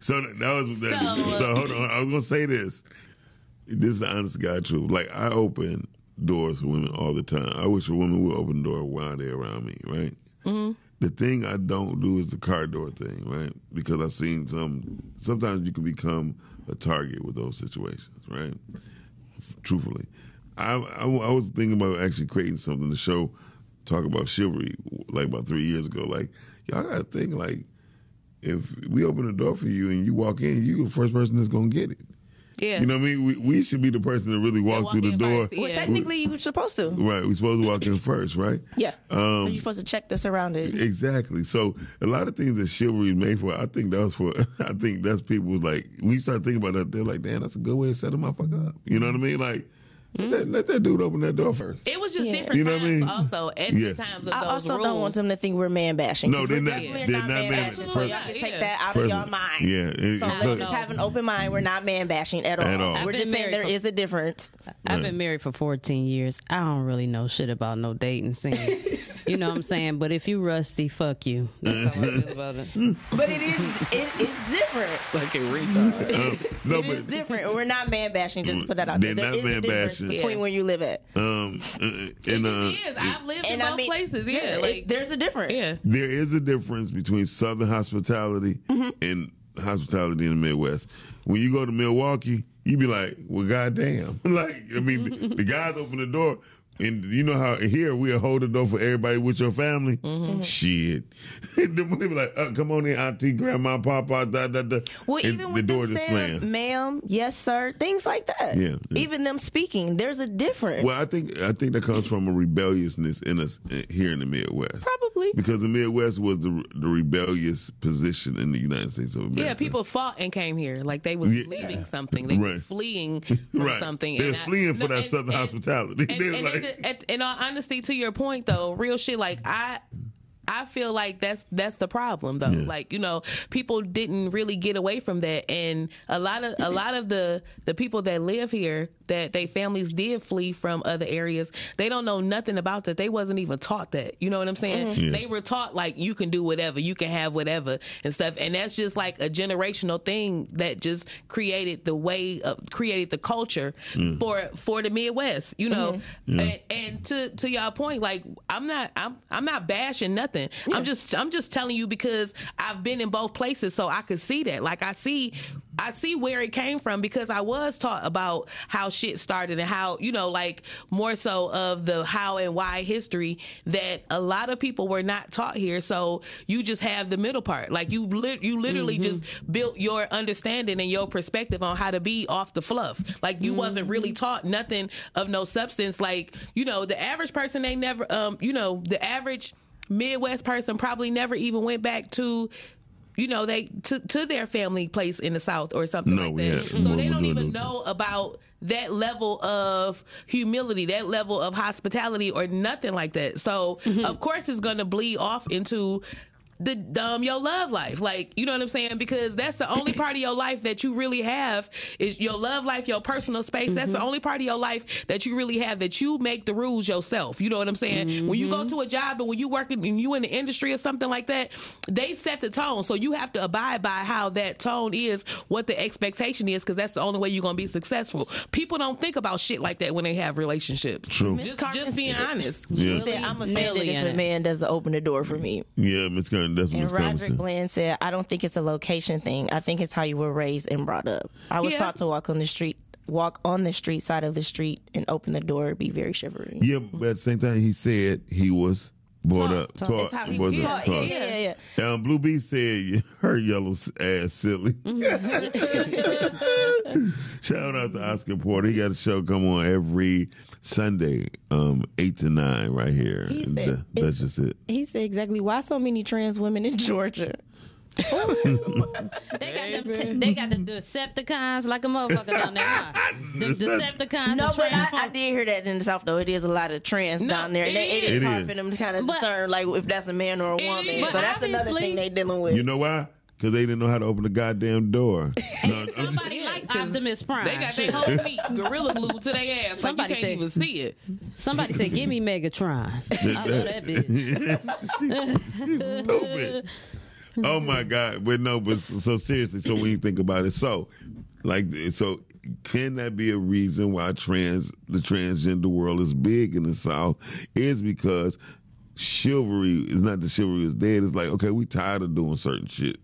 Speaker 1: So that was that,
Speaker 2: So-
Speaker 1: so, hold on. I was gonna say this. This is the honest God truth. Like I open doors for women all the time. I wish a woman would open the door while they're around me, right?
Speaker 2: Mm-hmm.
Speaker 1: The thing I don't do is the car door thing, right? Because I've seen some. Sometimes you can become a target with those situations, right? Truthfully, I, I, I was thinking about actually creating something to show, talk about chivalry, like about three years ago. Like y'all got to think like if we open the door for you and you walk in, you the first person that's gonna get it.
Speaker 2: yeah,
Speaker 1: You know what I mean? We, we should be the person that really walk,
Speaker 2: walk
Speaker 1: through the door.
Speaker 2: first, yeah.
Speaker 4: Well, technically, you're supposed to.
Speaker 1: Right, we're supposed to walk in first, right?
Speaker 4: Yeah,
Speaker 1: Um,
Speaker 4: you're supposed to check the surroundings.
Speaker 1: Exactly. So a lot of things that chivalry is made for, I think that was for. I think that's people's like when you start thinking about that, they're like, "Damn, that's a good way to set a motherfucker up." You know what I mean? Like, let, that, let that dude open that door first.
Speaker 2: it was just
Speaker 4: Yeah.
Speaker 2: different
Speaker 1: You know what I mean?
Speaker 2: Also, extra
Speaker 1: Yeah.
Speaker 2: times of
Speaker 4: I
Speaker 2: those
Speaker 4: also
Speaker 2: rules.
Speaker 4: don't want them to think we're man bashing.
Speaker 1: No, they're not- they're
Speaker 4: not
Speaker 1: not
Speaker 4: man
Speaker 1: man-
Speaker 4: bashing. So
Speaker 1: first-
Speaker 4: y'all can
Speaker 2: Yeah.
Speaker 4: take that out
Speaker 1: First-
Speaker 4: of your mind.
Speaker 1: Yeah. it-
Speaker 4: So let's just have an open mind. We're not man bashing at all.
Speaker 1: At all.
Speaker 4: We're just
Speaker 3: been
Speaker 4: saying there
Speaker 3: married
Speaker 4: is a difference.
Speaker 3: I've been married for 14 years. I don't really know shit about no dating scene. you know what I'm saying? But if you rusty, fuck you. That's how I feel about it.
Speaker 4: But it is it, it's different.
Speaker 2: Fucking retard.
Speaker 1: Uh, no,
Speaker 4: It is
Speaker 1: but
Speaker 4: different. We're not man bashing. Just mm, put that out there.
Speaker 1: They're
Speaker 4: there. There
Speaker 1: not
Speaker 4: is a
Speaker 1: man
Speaker 4: difference between
Speaker 2: Yeah.
Speaker 4: where you live at.
Speaker 1: um, uh, and uh,
Speaker 2: it is. I've lived in
Speaker 4: And I mean,
Speaker 2: places. Yeah,
Speaker 4: it-
Speaker 2: like
Speaker 4: there's a difference.
Speaker 2: yeah.
Speaker 1: there is a difference between Southern hospitality
Speaker 4: Mm-hmm.
Speaker 1: and hospitality in the Midwest. When you go to Milwaukee, you be like, "Well, goddamn!" like I mean, the guys open the door. And you know how here we'll hold the door for everybody with your family.
Speaker 2: Mm-hmm.
Speaker 1: Shit, then they be like, uh, "Come on in, auntie, grandma, papa, da da da."
Speaker 4: Well,
Speaker 1: and
Speaker 4: even with
Speaker 1: the door
Speaker 4: them
Speaker 1: just
Speaker 4: saying,
Speaker 1: slammed.
Speaker 4: "Ma'am," "Yes, sir," things like that.
Speaker 1: Yeah, yeah.
Speaker 4: Even them speaking, there's a difference.
Speaker 1: Well, I think I think that comes from a rebelliousness in us uh, here in the Midwest.
Speaker 4: Probably.
Speaker 1: Because the Midwest was the the rebellious position in the United States of America.
Speaker 2: Yeah, people fought and came here like they was
Speaker 1: Yeah.
Speaker 2: leaving something. They were fleeing from
Speaker 1: right.
Speaker 2: something.
Speaker 1: They're
Speaker 2: I-
Speaker 1: fleeing for
Speaker 2: no,
Speaker 1: that
Speaker 2: and-
Speaker 1: Southern
Speaker 2: and-
Speaker 1: hospitality.
Speaker 2: And,
Speaker 1: like,
Speaker 2: it- at- in all honesty, to your point though, real shit. Like I, I feel like that's that's the problem though. Like you know, people didn't really get away from that, and a lot of a lot of the the people that live here that they families did flee from other areas. They don't know nothing about that. They wasn't even taught that. You know what I'm saying? Mm-hmm.
Speaker 1: Yeah.
Speaker 2: They were taught like you can do whatever, you can have whatever and stuff, and that's just like a generational thing that just created the way of created the culture mm. for for the Midwest. You know, mm-hmm. and, and to to y'all point, like I'm not I'm I'm not bashing nothing. I'm just I'm just telling you because I've been in both places, so I could see that. Like I see I see where it came from because I was taught about how shit started and how you know like more so of the how and why history that a lot of people were not taught here. So you just have the middle part. Like you lit you literally just built your understanding and your perspective on how to be off the fluff. Like you wasn't really taught nothing of no substance. Like you know the average person they never um you know the average Midwest person probably never even went back to you know they to, to their family place in the south or something
Speaker 1: No,
Speaker 2: like
Speaker 1: we
Speaker 2: that.
Speaker 1: had-
Speaker 2: so
Speaker 1: we
Speaker 2: they don't even know about that level of humility that level of hospitality or nothing like that. So mm-hmm. of course it's going to bleed off into the um your love life. Like you know what i'm saying? Because that's the only part of your life that you really have is your love life your personal space. That's the only part of your life that you really have that you make the rules yourself. You know what i'm saying? When you go to a job and when you working and you in the industry or something like that they set the tone. So you have to abide by how that tone is what the expectation is because that's the only way you're gonna be successful. People don't think about shit like that when they have relationships.
Speaker 1: True.
Speaker 2: just, just being honest.
Speaker 1: Yeah.
Speaker 4: He said, I'm offended
Speaker 3: Million.
Speaker 4: if a man doesn't open the door for me.
Speaker 1: yeah, Miss Karen, that's what
Speaker 4: And
Speaker 1: Miss Karen
Speaker 4: Roderick
Speaker 1: said.
Speaker 4: Glenn said, I don't think it's a location thing. I think it's how you were raised and brought up. I was
Speaker 2: Yeah.
Speaker 4: taught to walk on the street, walk on the street side of the street and open the door, be very chivalry.
Speaker 1: Yeah, but at the same time, he said he was brought up,
Speaker 3: taught.
Speaker 1: taught,
Speaker 2: It's how he
Speaker 1: was
Speaker 2: was
Speaker 1: up,
Speaker 2: taught,
Speaker 1: taught.
Speaker 4: Yeah, yeah, yeah.
Speaker 1: Um, Blue B said her yellow ass silly. Shout out to Oscar Porter. He got a show come on every Sunday, um, eight to nine, right here.
Speaker 4: He said
Speaker 1: that- that's just it.
Speaker 4: He said exactly why so many trans women in Georgia.
Speaker 3: They got them. T- they got the Decepticons like a motherfucker down there. Huh? The Decepticons.
Speaker 4: No, but I, I did hear that in the South though. It is a lot of trans
Speaker 2: No,
Speaker 4: down there, and
Speaker 2: it
Speaker 4: they, it
Speaker 2: is.
Speaker 4: is
Speaker 1: It
Speaker 4: hard for them to kind of
Speaker 3: But-
Speaker 4: discern like if that's a man or a woman.
Speaker 2: is.
Speaker 4: So that's another thing they dealing with.
Speaker 1: You know why? Because they didn't know how to open the goddamn door. No, I'm just-
Speaker 3: Somebody like Optimus Prime.
Speaker 2: they got
Speaker 3: Shit.
Speaker 2: their whole meat gorilla glue to their ass
Speaker 3: Somebody
Speaker 2: like you can't
Speaker 3: said-
Speaker 2: even see it
Speaker 3: Somebody said, "Give me Megatron." I love that bitch.
Speaker 1: She's stupid. Oh my god! But no, but so seriously. So when you think about it, so like, so can that be a reason why trans the transgender world is big in the South? Is because chivalry is not the chivalry is dead. It's like okay, we tired of doing certain shit.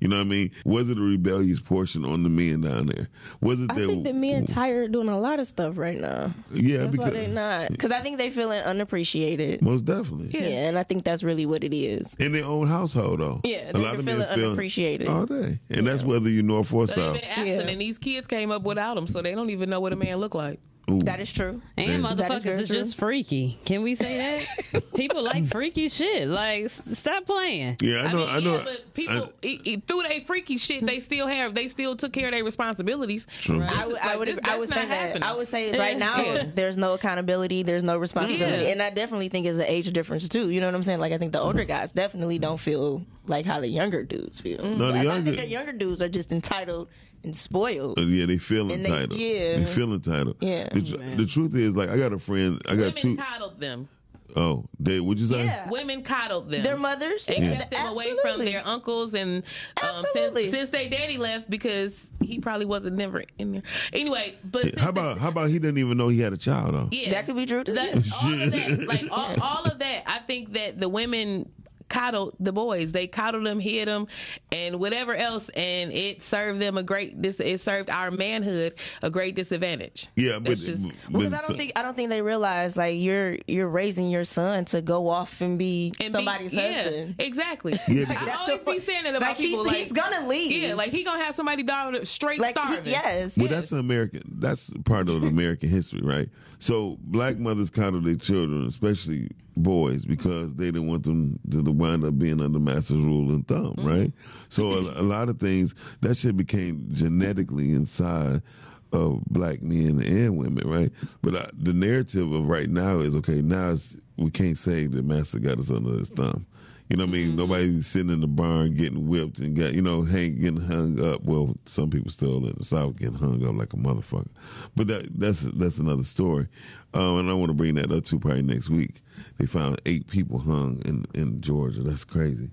Speaker 1: You know what I mean? Was it a rebellious portion on the men down there? Was it
Speaker 4: I
Speaker 1: that?
Speaker 4: think the men tired doing a lot of stuff right now.
Speaker 1: yeah,
Speaker 4: That's why
Speaker 1: because
Speaker 4: they're not. Because I think they're feeling unappreciated.
Speaker 1: most definitely.
Speaker 4: Yeah. and I think that's really what it is.
Speaker 1: In their own household, though.
Speaker 4: Yeah, they can feel unappreciated.
Speaker 1: all day, and that's whether you north or
Speaker 2: so
Speaker 1: south.
Speaker 2: they've been absent
Speaker 4: Yeah.
Speaker 2: and these kids came up without them so they don't even know what a man look like
Speaker 1: Ooh.
Speaker 4: That is true.
Speaker 3: And
Speaker 1: That
Speaker 4: is
Speaker 3: motherfuckers
Speaker 4: very
Speaker 3: is,
Speaker 4: true.
Speaker 3: just freaky. Can we say that? People like freaky shit. Like, s- stop playing.
Speaker 1: Yeah, I know. I,
Speaker 2: mean,
Speaker 1: know.
Speaker 2: yeah, but people
Speaker 1: I-
Speaker 2: e- e- through their freaky shit, they still have, they still took care of their responsibilities.
Speaker 1: True.
Speaker 4: I would, I
Speaker 2: Like,
Speaker 4: would,
Speaker 2: this-
Speaker 4: I would
Speaker 2: that's
Speaker 4: say
Speaker 2: not
Speaker 4: that.
Speaker 2: happening.
Speaker 4: I would say right now
Speaker 2: Yeah.
Speaker 4: there's no accountability, there's no responsibility,
Speaker 2: Yeah.
Speaker 4: and I definitely think it's an age difference too. You know what I'm saying? Like I think the older guys definitely don't feel like how the younger dudes feel.
Speaker 1: No, the
Speaker 4: I, I
Speaker 1: younger-
Speaker 4: think the younger dudes are just entitled and spoiled.
Speaker 1: Uh, yeah, they feel
Speaker 4: And they-
Speaker 1: entitled.
Speaker 4: yeah.
Speaker 1: they feel entitled.
Speaker 4: Yeah.
Speaker 1: The, tr- the truth is, like, I got a friend. I got
Speaker 2: Women
Speaker 1: two
Speaker 2: coddled them.
Speaker 1: oh they. What'd you say?
Speaker 4: Yeah.
Speaker 2: Women coddled them.
Speaker 4: Their mothers
Speaker 2: They
Speaker 4: Yeah.
Speaker 2: kept them away from their uncles and um,
Speaker 4: Absolutely.
Speaker 2: since, since their daddy left because he probably wasn't never in there. Anyway, but
Speaker 1: How about how about he didn't even know he had a child though?
Speaker 2: yeah,
Speaker 4: That could be true, too.
Speaker 2: That, all of that, like all, all of that, I think that the women coddled the boys. They coddled them, hit them, and whatever else, and it served them a great. This it served our manhood a great disadvantage.
Speaker 1: Yeah, but,
Speaker 2: just-
Speaker 1: but
Speaker 4: Because I don't think I don't think they realize like you're you're raising your son to go off and be
Speaker 2: And be-
Speaker 4: somebody's
Speaker 2: yeah, exactly.
Speaker 1: Yeah,
Speaker 2: I
Speaker 1: because-
Speaker 2: always be saying it about
Speaker 4: Like, he's-
Speaker 2: people. like
Speaker 4: he's gonna leave.
Speaker 2: Yeah, like he gonna have somebody daughter straight
Speaker 4: Like he- yes,
Speaker 1: Well, that's an American. That's part of American history, right? So black mothers coddle their children, especially boys, because they didn't want them to wind up being under master's rule and thumb, right? So a, a lot of things that shit became genetically inside of black men and women, right? But uh, the narrative of right now is okay. Now it's, we can't say the master got us under his thumb. You know what I mean? Nobody's sitting in the barn getting whipped and got you know hang getting hung up. Well, some people still in the south getting hung up like a motherfucker, but that that's that's another story. Um, and I want to bring that up too. Probably next week, they found eight people hung in in Georgia. That's crazy.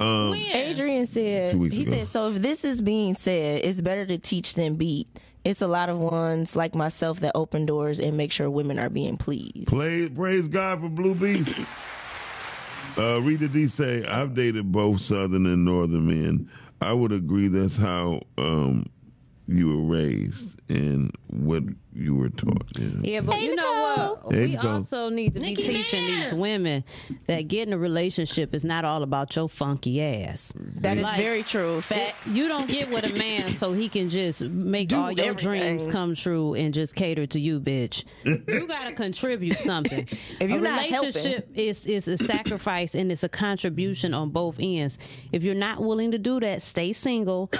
Speaker 1: Um,
Speaker 4: Adrian said he
Speaker 1: ago.
Speaker 4: said so if this is being said, it's better to teach than beat. It's a lot of ones like myself that open doors and make sure women are being pleased.
Speaker 1: Play, praise God for Blue Beast. Uh, Rita D say, I've dated both Southern and Northern men. I would agree that's how um, you were raised and what you were taught. Yeah.
Speaker 3: Yeah, but you know what?
Speaker 1: Hey,
Speaker 3: we also need to be teaching
Speaker 2: Man.
Speaker 3: these women that getting a relationship is not all about your funky ass.
Speaker 4: That is
Speaker 3: Like,
Speaker 4: very true. Facts.
Speaker 3: You don't get with a man so he can just make
Speaker 4: Do
Speaker 3: all your
Speaker 4: everything.
Speaker 3: dreams come true and just cater to you, bitch. you gotta contribute something.
Speaker 4: If you're
Speaker 3: a
Speaker 4: not
Speaker 3: relationship is is a sacrifice and it's a contribution on both ends. If you're not willing to do that, stay single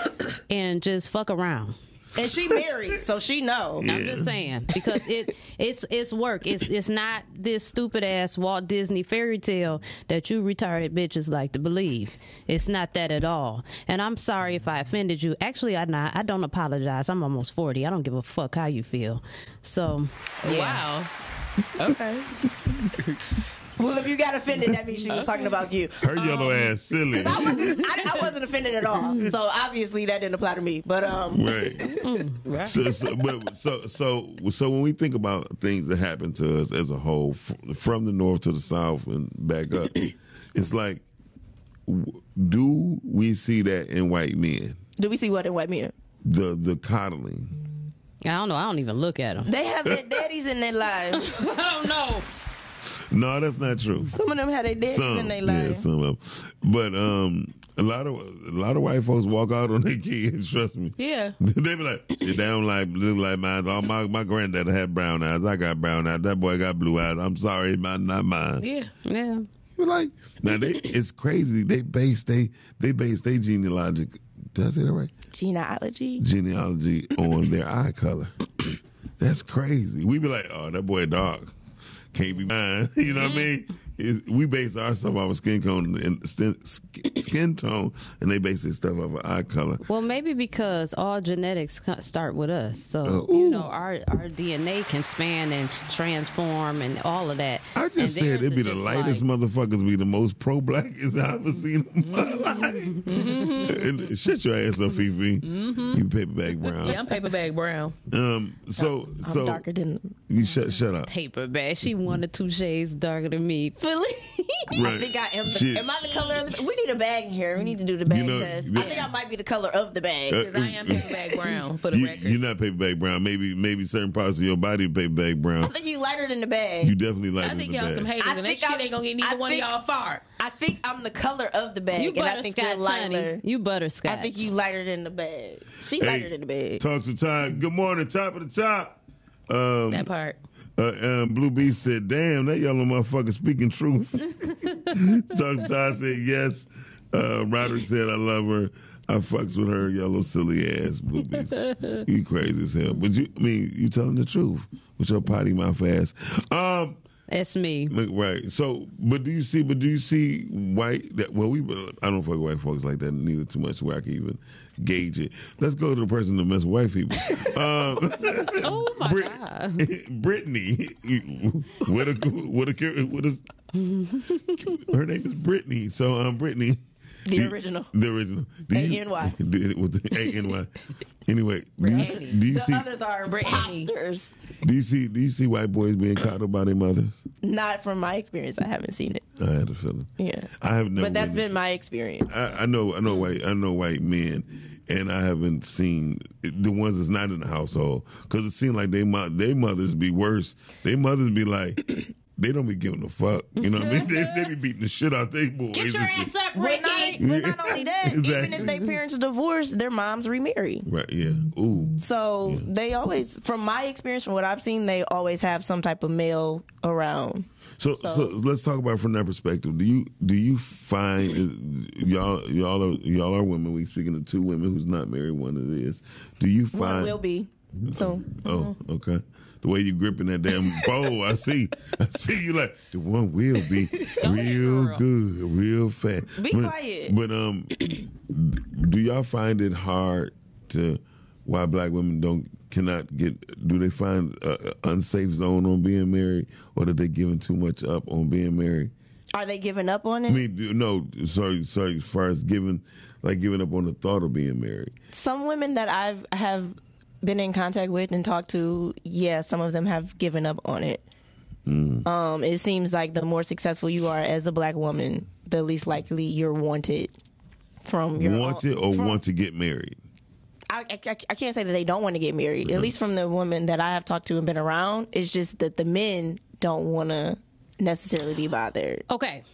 Speaker 3: and just fuck around.
Speaker 4: And she married, so she know.
Speaker 3: I'm just saying because it it's it's work. It's it's not this stupid ass Walt Disney fairy tale that you retarded bitches like to believe. It's not that at all. And I'm sorry if I offended you. Actually, I not. I don't apologize. I'm almost forty. I don't give a fuck how you feel. So yeah.
Speaker 2: Wow. Okay.
Speaker 4: Well, if you got offended, that means she was talking about you.
Speaker 1: Her yellow ass silly.
Speaker 4: I wasn't, I, I wasn't offended at all, so obviously that didn't apply to me. But um,
Speaker 1: Right. So, so, but, so, so, so when we think about things that happen to us as a whole, f- from the north to the south and back up, it's like, w- do we see that in white men?
Speaker 4: do we see what in white men?
Speaker 1: The the coddling.
Speaker 3: I don't know. I don't even look at them.
Speaker 4: They have their daddies in their lives.
Speaker 3: I don't know.
Speaker 1: No, that's not true.
Speaker 4: Some of them had their daddies in
Speaker 1: Some,
Speaker 4: their
Speaker 1: yeah, some of them. But um, a lot of a lot of white folks walk out on their kids. Trust me.
Speaker 2: Yeah.
Speaker 1: they be like, they don't like look like mine. All my my granddad had brown eyes. I got brown eyes. That boy got blue eyes. I'm sorry, mine, not mine.
Speaker 2: Yeah.
Speaker 3: Yeah.
Speaker 1: But like now, they it's crazy. They base they they base their genealogic. Did I say that right?
Speaker 4: Genealogy.
Speaker 1: Genealogy on their eye color. That's crazy. We be like, oh, that boy dark. Can't be mine. You know what I mm-hmm. mean? It, we base our stuff off of skin tone and skin, skin tone, and they base their stuff off of eye color.
Speaker 3: Well, maybe because all genetics start with us, so
Speaker 1: Uh,
Speaker 3: you know our our DNA can span and transform and all of that.
Speaker 1: I just
Speaker 3: And
Speaker 1: said
Speaker 3: theirs
Speaker 1: it'd be the lightest
Speaker 3: like-
Speaker 1: motherfuckers be the most pro black as I ever seen in my life. And shut your ass up, Fifi. You paperback brown.
Speaker 2: Yeah, I'm paper bag brown.
Speaker 1: Um. So
Speaker 4: I'm
Speaker 1: so
Speaker 4: darker than.
Speaker 1: you shut shut up.
Speaker 3: paper bag. She one or two shades darker than me. Fully.
Speaker 1: Right.
Speaker 4: I think I am.
Speaker 1: Shit.
Speaker 4: The, am I the color of the? We need a bag in here. We need to do the bag
Speaker 1: know,
Speaker 4: test.
Speaker 1: yeah.
Speaker 4: I think I might be the color of the bag.
Speaker 1: Uh,
Speaker 2: Because I am paper bag brown for the
Speaker 1: You,
Speaker 2: record.
Speaker 1: you're not paperback brown. Maybe maybe certain parts of your body paper
Speaker 4: bag
Speaker 1: brown.
Speaker 4: I think you lighter than the bag.
Speaker 1: You definitely like
Speaker 2: I think y'all some
Speaker 1: bag.
Speaker 2: haters,
Speaker 4: I
Speaker 2: and that
Speaker 4: think
Speaker 2: shit
Speaker 4: I'm-
Speaker 2: ain't gonna get neither
Speaker 4: I
Speaker 2: one
Speaker 4: think-
Speaker 2: of y'all far.
Speaker 4: I think I'm the color of the bag,
Speaker 3: You
Speaker 4: and I think you're
Speaker 3: butterscotch, honey.
Speaker 4: lighter.
Speaker 3: You butterscotch.
Speaker 4: I think you lighter than the bag. She
Speaker 1: Hey,
Speaker 4: lighter than the bag.
Speaker 1: Talk to Todd. Good morning, top of the top. Um,
Speaker 2: That part.
Speaker 1: Uh, um, Blue Beast said, "Damn, that yellow motherfucker speaking truth." Talk to Todd said, "Yes." Uh, Roderick said, "I love her. I fucks with her yellow silly ass Blue Beast. you crazy as hell, but you, I mean, you telling the truth with your potty mouth ass." Um,
Speaker 3: That's me.
Speaker 1: Right. So, but do you see? But do you see white? That well, we. I don't fuck white folks like that neither too much where I can even gauge it. Let's go to the person that mess with white people. um,
Speaker 3: Oh my
Speaker 1: Brit-
Speaker 3: god.
Speaker 1: Brittany. What a what a what is her name is Brittany. So um, Brittany.
Speaker 4: The
Speaker 1: Do-
Speaker 4: original.
Speaker 1: The original. Do you-
Speaker 4: A-N-Y.
Speaker 1: With the A-N-Y. Anyway, do you,
Speaker 2: Brittany.
Speaker 1: do you
Speaker 4: The
Speaker 1: see
Speaker 4: others are
Speaker 2: Brittany.
Speaker 4: imposters.
Speaker 1: do you see do you see white boys being coddled by their mothers?
Speaker 4: Not from my experience. I haven't seen it.
Speaker 1: I had a feeling.
Speaker 4: Yeah.
Speaker 1: I have never.
Speaker 4: But that's been my experience.
Speaker 1: I, I know, I know white, I know white men, and I haven't seen the ones that's not in the household because it seems like they mo- they mothers be worse. They mothers be like, they don't be giving a fuck. You know what I mean? They, they be mm-hmm. beating the shit out they boys.
Speaker 3: Get your
Speaker 1: It's
Speaker 3: ass up,
Speaker 4: But not,
Speaker 3: Ricky.
Speaker 4: but not only that, even if their parents divorce, their moms remarry.
Speaker 1: right? Yeah. Ooh.
Speaker 4: So they always, from my experience, from what I've seen, they always have some type of male around.
Speaker 1: So, so, let's talk about it from that perspective. Do you do you find y'all y'all are y'all are women? We speaking to two women who's not married. One that is. Do you
Speaker 4: One
Speaker 1: find?
Speaker 4: will be. So
Speaker 1: Oh, okay. The way you gripping that damn bowl, I see. I see you like the one will be real good, real fat.
Speaker 4: Be
Speaker 1: but,
Speaker 4: quiet.
Speaker 1: But um, do y'all find it hard to why black women don't cannot get? Do they find a unsafe zone on being married, or that they giving too much up on being married?
Speaker 4: are they giving up on it?
Speaker 1: I mean, no, sorry, sorry. As far as giving, like giving up on the thought of being married.
Speaker 4: some women that I've have been in contact with and talked to, yeah, some of them have given up on it.
Speaker 1: Mm.
Speaker 4: Um, it seems like the more successful you are as a black woman, the least likely you're wanted from your
Speaker 1: Want
Speaker 4: own-
Speaker 1: or
Speaker 4: from-
Speaker 1: want to get married?
Speaker 4: I, I, I can't say that they don't want to get married. At least from the women that I have talked to and been around, it's just that the men don't want to necessarily be bothered.
Speaker 3: Okay.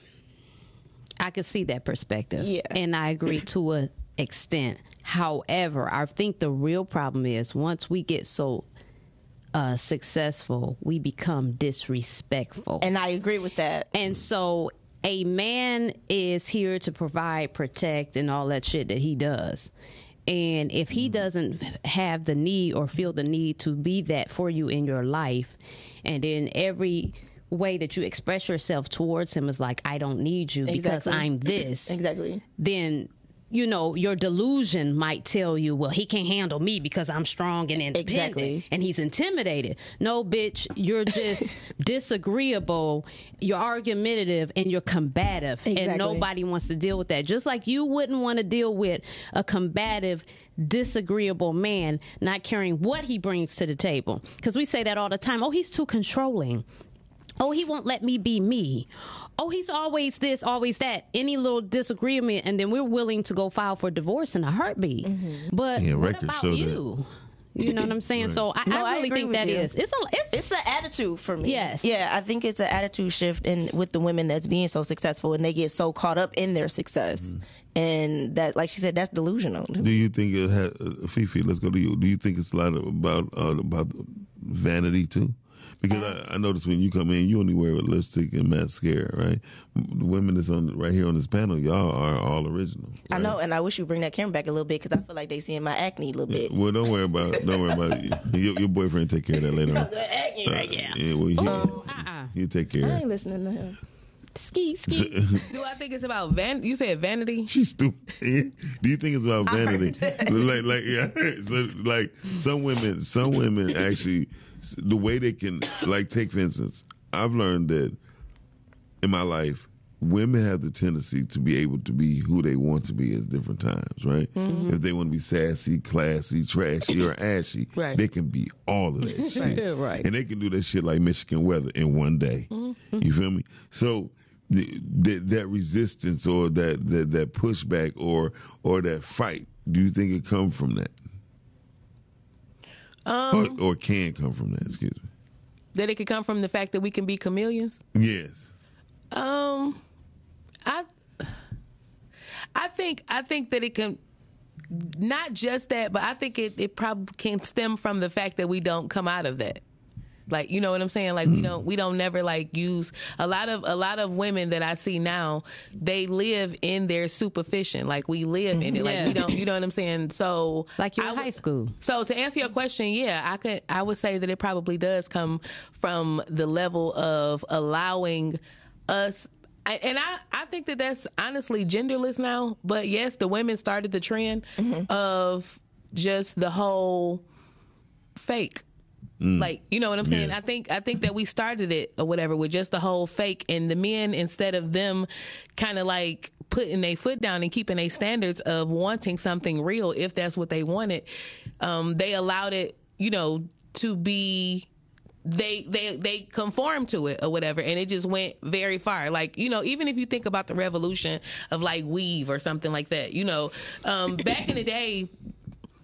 Speaker 3: I could see that perspective.
Speaker 4: Yeah.
Speaker 3: And I agree to an extent. However, I think the real problem is once we get so uh, successful, we become disrespectful.
Speaker 4: And I agree with that.
Speaker 3: And so a man is here to provide, protect, and all that shit that he does. And if he doesn't have the need or feel the need to be that for you in your life, and in every way that you express yourself towards him is like, I don't need you because I'm this
Speaker 4: Exactly.
Speaker 3: then you know your delusion might tell you well he can't handle me because i'm strong and independent
Speaker 4: Exactly.
Speaker 3: and he's intimidated. No bitch you're just disagreeable you're argumentative and you're combative. And nobody wants to deal with that. Just like you wouldn't want to deal with a combative disagreeable man not caring what he brings to the table. Because we say that all the time. Oh he's too controlling Oh, he won't let me be me. Oh, he's always this, always that. Any little disagreement, and then we're willing to go file for divorce in a heartbeat. But
Speaker 1: Yeah,
Speaker 3: what
Speaker 1: records
Speaker 3: about
Speaker 1: show that.
Speaker 3: you? You know what I'm saying? So I,
Speaker 4: No,
Speaker 3: I
Speaker 4: I
Speaker 3: really
Speaker 4: agree
Speaker 3: think
Speaker 4: with
Speaker 3: that
Speaker 4: you.
Speaker 3: is. It's a. It's,
Speaker 4: It's the attitude for me.
Speaker 3: Yes.
Speaker 4: Yeah, I think it's an attitude shift in with the women that's being so successful and they get so caught up in their success. And that like she said, that's delusional.
Speaker 1: Do you think it has uh, Fifi? Let's go to you. Do you think it's a lot of, about uh, about vanity too? Because I, I noticed when you come in, you only wear lipstick and mascara, right? The women that's on right here on this panel, y'all are all original.
Speaker 4: I know, and I wish you bring that camera back a little bit because I feel like they seeing my acne a little bit.
Speaker 1: Well, don't worry about it. Don't worry about it. Your, your boyfriend take care of that later on.
Speaker 4: The acne right uh, now.
Speaker 1: Yeah, well, he, oh,
Speaker 3: uh-uh.
Speaker 1: he take care
Speaker 4: I ain't listening to him.
Speaker 3: Ski, ski.
Speaker 2: Do I think it's about van? You said vanity.
Speaker 1: She's stupid. Do you think it's about vanity? like, like, yeah. So, like, some women, some women actually, the way they can, like, take for instance, I've learned that in my life, women have the tendency to be able to be who they want to be at different times, right? Mm-hmm. If they want to be sassy, classy, trashy, or ashy,
Speaker 2: Right.
Speaker 1: they can be all of that shit.
Speaker 2: Right.
Speaker 1: And they can do that shit like Michigan weather in one day. Mm-hmm. You feel me? So the, that resistance or that, that that pushback or or that fight, do you think it come from that?
Speaker 2: Um,
Speaker 1: or, or can come from that? Excuse me.
Speaker 2: that it could come from the fact that we can be chameleons.
Speaker 1: Yes.
Speaker 2: Um, I, I think I think that it can, not just that, but I think it it probably can stem from the fact that we don't come out of that. Like you know what I'm saying? Like we mm. don't we don't never like use a lot of a lot of women that I see now. They live in their superficial. Like we live in it. Like
Speaker 3: Yeah.
Speaker 2: we don't. You know what I'm saying? So
Speaker 3: Like you're
Speaker 2: I
Speaker 3: in high school.
Speaker 2: so to answer your question, yeah, I could I would say that it probably does come from the level of allowing us I- and I, I think that that's honestly genderless now. But yes, the women started the trend mm-hmm. of just the whole fake. Like you know what I'm saying?
Speaker 1: Yeah.
Speaker 2: I think I think that we started it or whatever with just the whole fake, and the men instead of them kind of like putting a foot down and keeping a standards of wanting something real if that's what they wanted um, they allowed it you know to be they they they conform to it or whatever and it just went very far like you know even if you think about the revolution of like weave or something like that you know um back in the day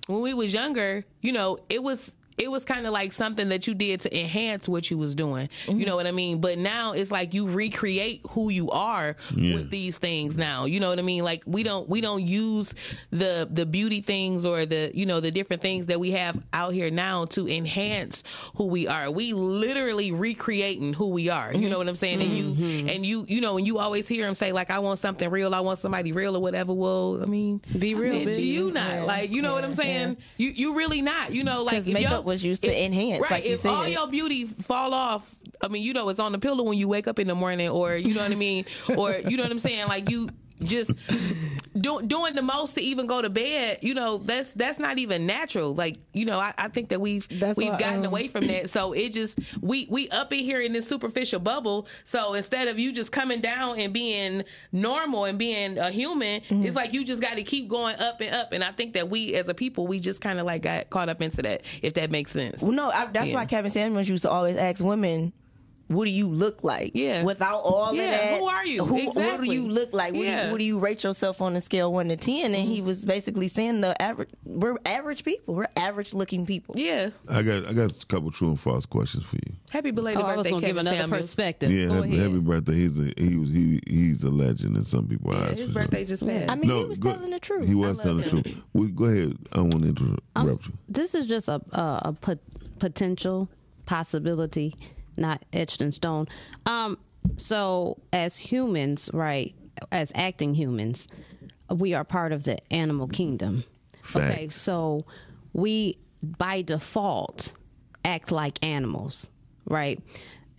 Speaker 2: when we was younger you know it was it was kind of like something that you did to enhance what you was doing. You mm-hmm. know what I mean? But now it's like you recreate who you are
Speaker 1: Yeah.
Speaker 2: with these things now. You know what I mean? Like we don't we don't use the the beauty things or the you know the different things that we have out here now to enhance who we are. We literally recreating who we are. You mm-hmm. know what I'm saying? And you mm-hmm. and you you know and you always hear them say like I want something real, I want somebody real or whatever. Well, I mean,
Speaker 3: Be real,
Speaker 2: bitch,
Speaker 3: bitch.
Speaker 2: you not
Speaker 4: Yeah.
Speaker 2: like you know what I'm
Speaker 4: Yeah,
Speaker 2: saying? You you really not. You know like
Speaker 4: Because
Speaker 2: if
Speaker 4: makeup
Speaker 2: your-
Speaker 4: was used to
Speaker 2: if-
Speaker 4: enhance,
Speaker 2: Right.
Speaker 4: like you
Speaker 2: if all your beauty fall off, I mean, you know, it's on the pillow when you wake up in the morning, or you know what I mean, or you know what I'm saying, like you just do, doing the most to even go to bed. You know, that's that's not even natural. Like you know, I, I think that we've
Speaker 5: That's
Speaker 2: we've
Speaker 5: why,
Speaker 2: gotten
Speaker 5: um,
Speaker 2: away from that. So it just we we up in here in this superficial bubble. So instead of you just coming down and being normal and being a human,
Speaker 5: Mm-hmm.
Speaker 2: it's like you just got to keep going up and up. And I think that we as a people, we just kind of like got caught up into that. If that makes sense.
Speaker 4: Well, no, I, that's
Speaker 2: Yeah.
Speaker 4: why Kevin Samuels used to always ask women, "What do you look like?"
Speaker 2: Yeah.
Speaker 4: Without all
Speaker 2: Yeah,
Speaker 4: of that,
Speaker 2: who are you?
Speaker 4: Who, What do you look like? What, do you, what do you rate yourself on a scale one to ten? And he was basically saying the average. We're average people. We're average looking people.
Speaker 2: Yeah.
Speaker 1: I got I got a couple true and false questions for you.
Speaker 2: Happy belated
Speaker 3: Oh, I was
Speaker 2: birthday,
Speaker 3: gonna give another
Speaker 2: Samuels.
Speaker 3: perspective.
Speaker 1: Yeah, happy, happy birthday. He's a he was he he's a legend in some people's
Speaker 2: Yeah,
Speaker 1: eyes.
Speaker 2: his birthday
Speaker 1: sure.
Speaker 2: just passed.
Speaker 4: I mean,
Speaker 1: No,
Speaker 4: he was
Speaker 1: go-
Speaker 4: telling the truth.
Speaker 1: He was telling
Speaker 4: love
Speaker 1: the truth. Well, go ahead. I want to interrupt
Speaker 3: I'm-
Speaker 1: you.
Speaker 3: this is just a a, a pot, potential possibility, not etched in stone. Um, so as humans, right, as acting humans, we are part of the animal kingdom. Okay, so we by default act like animals, right?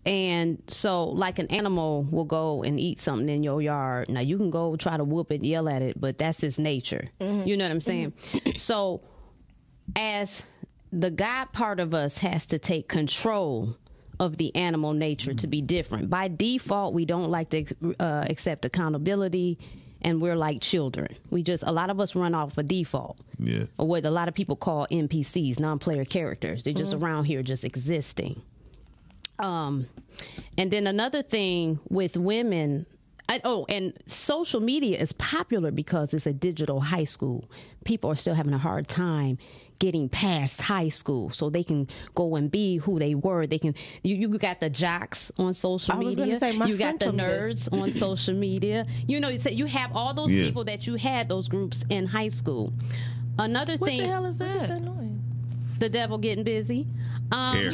Speaker 3: And so, like an animal will go and eat something in your yard. Now, you can go try to whoop it, yell at it, but that's its nature. You know what I'm saying? So, as the God part of us has to take control of the animal nature to be different. By default, we don't like to uh, accept accountability, and we're like children. We just a lot of us run off a default,
Speaker 1: Yes.
Speaker 3: or what a lot of people call NPCs, non-player characters. They're just around here, just existing. Um, and then another thing with women. I, oh, and social media is popular because it's a digital high school. People are still having a hard time getting past high school, so they can go and be who they were. They can. You, you got the jocks on social
Speaker 4: I was
Speaker 3: media.
Speaker 4: gonna say, my
Speaker 3: you got the
Speaker 4: told me this.
Speaker 3: nerds on social media. You know, you so you have all those
Speaker 1: Yeah.
Speaker 3: people that you had those groups in high school. Another
Speaker 2: What
Speaker 3: thing,
Speaker 2: the hell is that?
Speaker 3: the devil getting busy. Um,
Speaker 1: Air.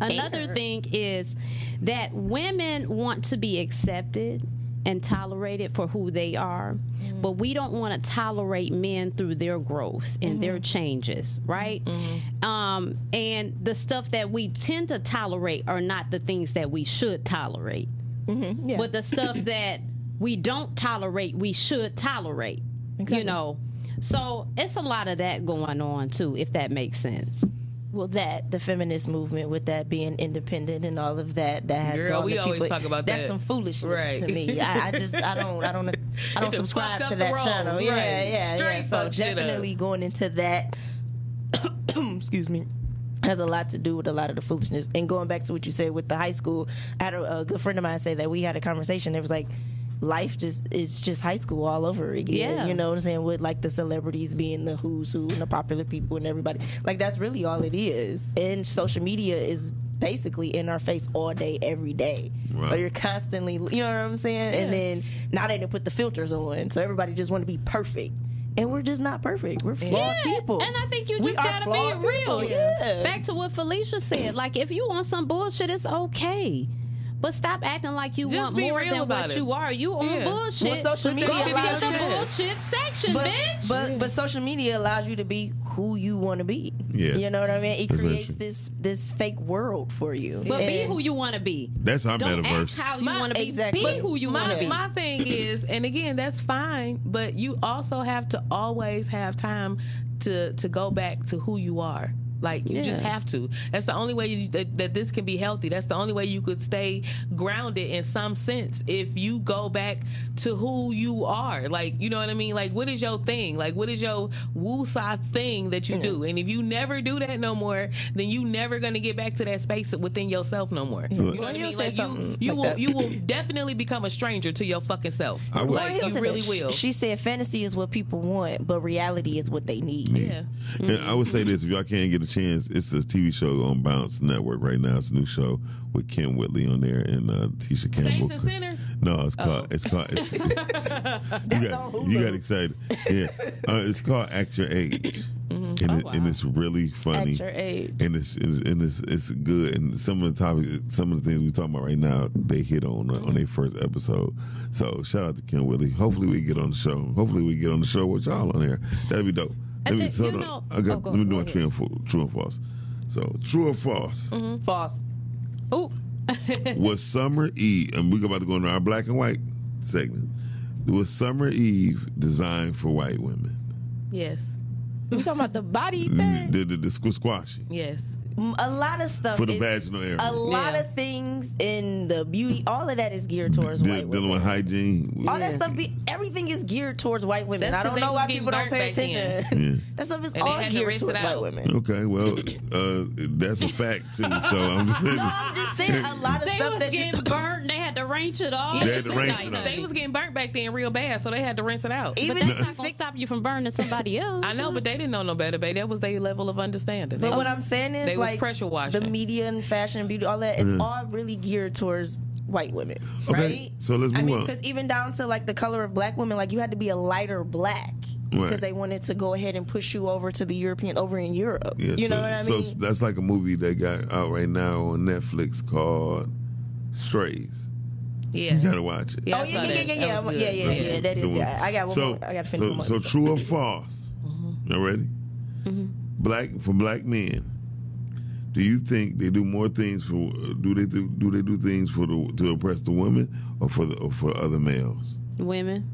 Speaker 3: Another thing is that women want to be accepted and tolerated for who they are, mm-hmm. but we don't want to tolerate men through their growth and their mm-hmm. changes, right? Mm-hmm. Um, and the stuff that we tend to tolerate are not the things that we should tolerate, but the stuff that we don't tolerate, we should tolerate. You know, so it's a lot of that going on too, if that makes sense.
Speaker 4: Well, that the feminist movement with that being independent and all of that that has
Speaker 2: Girl, we always
Speaker 4: people,
Speaker 2: talk about
Speaker 4: that's
Speaker 2: that.
Speaker 4: some foolishness
Speaker 2: Right.
Speaker 4: to me. I, I just I don't I don't I don't subscribe to that channel. Yeah,
Speaker 2: right.
Speaker 4: yeah,
Speaker 2: Straight
Speaker 4: yeah. So definitely going into that. excuse me. Has a lot to do with a lot of the foolishness. And going back to what you said with the high school, I had a, a good friend of mine say that we had a conversation. It was like, life just it's just high school all over again.
Speaker 3: Yeah.
Speaker 4: You know what I'm saying? With like the celebrities being the who's who and the popular people and everybody. Like that's really all it is. And social media is basically in our face all day, every day.
Speaker 1: Right.
Speaker 4: So you're constantly, you know what I'm saying? And then now they didn't put the filters on, so everybody just want to be perfect. And we're just not perfect. We're flawed people.
Speaker 3: And I think you just
Speaker 4: are
Speaker 3: gotta be real.
Speaker 4: yeah.
Speaker 3: Back to what Felicia said. Like if you want some bullshit, it's okay. But stop acting like you
Speaker 2: Just
Speaker 3: want more than what
Speaker 2: it.
Speaker 3: you are. You on
Speaker 2: Yeah.
Speaker 3: bullshit.
Speaker 4: Well, social
Speaker 3: Go
Speaker 4: media
Speaker 3: to
Speaker 4: allows
Speaker 3: the
Speaker 4: you to-
Speaker 3: bullshit section,
Speaker 4: but,
Speaker 3: bitch.
Speaker 4: but but social media allows you to be who you want to be.
Speaker 1: Yeah.
Speaker 4: you know what I mean. It
Speaker 1: That's
Speaker 4: creates
Speaker 1: true.
Speaker 4: this this fake world for you.
Speaker 3: But be who you want to be.
Speaker 1: That's our
Speaker 3: Don't act
Speaker 1: metaverse.
Speaker 3: how you want to be.
Speaker 4: exactly.
Speaker 3: Be who you want to be.
Speaker 2: my thing is, and again, that's fine, but you also have to always have time to to go back to who you are. Like you just have to. That's the only way you, that, that this can be healthy. That's the only way you could stay grounded in some sense. If you go back to who you are, like you know what I mean. Like what is your thing? Like what is your woosah thing that you mm. do? And if you never do that no more, then you never gonna get back to that space within yourself no more. You know what I mean?
Speaker 4: say
Speaker 2: Like you, you
Speaker 4: like
Speaker 2: will
Speaker 4: that.
Speaker 2: you will definitely become a stranger to your fucking self.
Speaker 1: I would-
Speaker 2: Like
Speaker 4: Lauryn
Speaker 2: you really
Speaker 4: that.
Speaker 2: will.
Speaker 4: She, she said fantasy is what people want, but reality is what they need.
Speaker 2: yeah.
Speaker 1: And I would say mm-hmm. this: if y'all can't get a chance, it's a TV show on Bounce Network right now. It's a new show with Kym Whitley on there and uh, Tisha Campbell.
Speaker 2: Saints and sinners.
Speaker 1: No, it's called. It's called. It's, it's- you got you got excited. Yeah, uh, it's called Act Your Age, and, it, and it's really funny.
Speaker 4: At your age.
Speaker 1: And it's, it's and it's it's good. And some of the topics, some of the things we're talking about right now, they hit on on their first episode. So shout out to Kym Whitley. Hopefully we get on the show. Hopefully we get on the show with y'all on there. That'd be dope.
Speaker 3: I
Speaker 1: Let me,
Speaker 3: think-
Speaker 1: so
Speaker 3: you know-
Speaker 1: I got.
Speaker 3: oh, go-
Speaker 1: let me do my true and, fa- true and false. So true or false? Mm-hmm.
Speaker 4: False.
Speaker 3: Ooh.
Speaker 1: was Summer Eve, and we're about to go into our black and white segment. Was Summer Eve designed for white women?
Speaker 2: Yes.
Speaker 4: You talking about the body mm, thing?
Speaker 1: The, the, the squ- squashy
Speaker 2: Yes.
Speaker 4: A lot of stuff
Speaker 1: for the
Speaker 4: is-
Speaker 1: vaginal area.
Speaker 4: A lot
Speaker 2: Yeah.
Speaker 4: of things in the beauty, all of that is geared towards
Speaker 1: De-
Speaker 4: white women.
Speaker 1: dealing with hygiene.
Speaker 4: all that stuff, be, everything is geared towards white women.
Speaker 2: That's
Speaker 4: I
Speaker 2: 'cause
Speaker 4: don't know why people don't pay attention.
Speaker 1: Yeah.
Speaker 4: That stuff is
Speaker 2: And
Speaker 4: all
Speaker 2: had to
Speaker 4: geared towards white
Speaker 2: out.
Speaker 4: women.
Speaker 1: Okay, well, uh, that's a fact too. So I'm just saying.
Speaker 4: No, I'm just saying a lot of
Speaker 3: They
Speaker 4: stuff
Speaker 3: was
Speaker 4: that you.
Speaker 3: getting burnt. They had to rinse it off.
Speaker 1: They had to rinse it off.
Speaker 2: They was getting burnt back then real bad, so they had to rinse it out.
Speaker 3: But
Speaker 4: Even
Speaker 3: that's not gonna stop you from burning somebody else.
Speaker 2: I know, but they didn't know no better, babe. That was their level of understanding.
Speaker 4: But
Speaker 2: They
Speaker 4: what I'm saying is
Speaker 2: they was
Speaker 4: like
Speaker 2: pressure washing.
Speaker 4: the media and fashion and beauty, all that, it's
Speaker 1: Mm-hmm.
Speaker 4: all really geared towards white women,
Speaker 1: Okay,
Speaker 4: right?
Speaker 1: so let's
Speaker 4: I mean,
Speaker 1: on.
Speaker 4: because even down to like the color of black women, like you had to be a lighter black
Speaker 1: Right.
Speaker 4: because they wanted to go ahead and push you over to the European, over in Europe.
Speaker 1: Yeah,
Speaker 4: you know what I mean?
Speaker 1: so that's like a movie that got out right now on Netflix called Strays.
Speaker 2: yeah.
Speaker 1: You gotta watch it.
Speaker 2: Yeah,
Speaker 4: oh
Speaker 2: I
Speaker 4: yeah, yeah, yeah, yeah, yeah, yeah, yeah, yeah. That is. Yeah, I got one
Speaker 1: so,
Speaker 4: more. I got to finish
Speaker 1: so,
Speaker 4: one more.
Speaker 1: so
Speaker 4: episode.
Speaker 1: true or false? Y'all ready? Black for black men. Do you think they do more things for? Do they do, do they do things for the to oppress the women or for the or for other males?
Speaker 3: Women.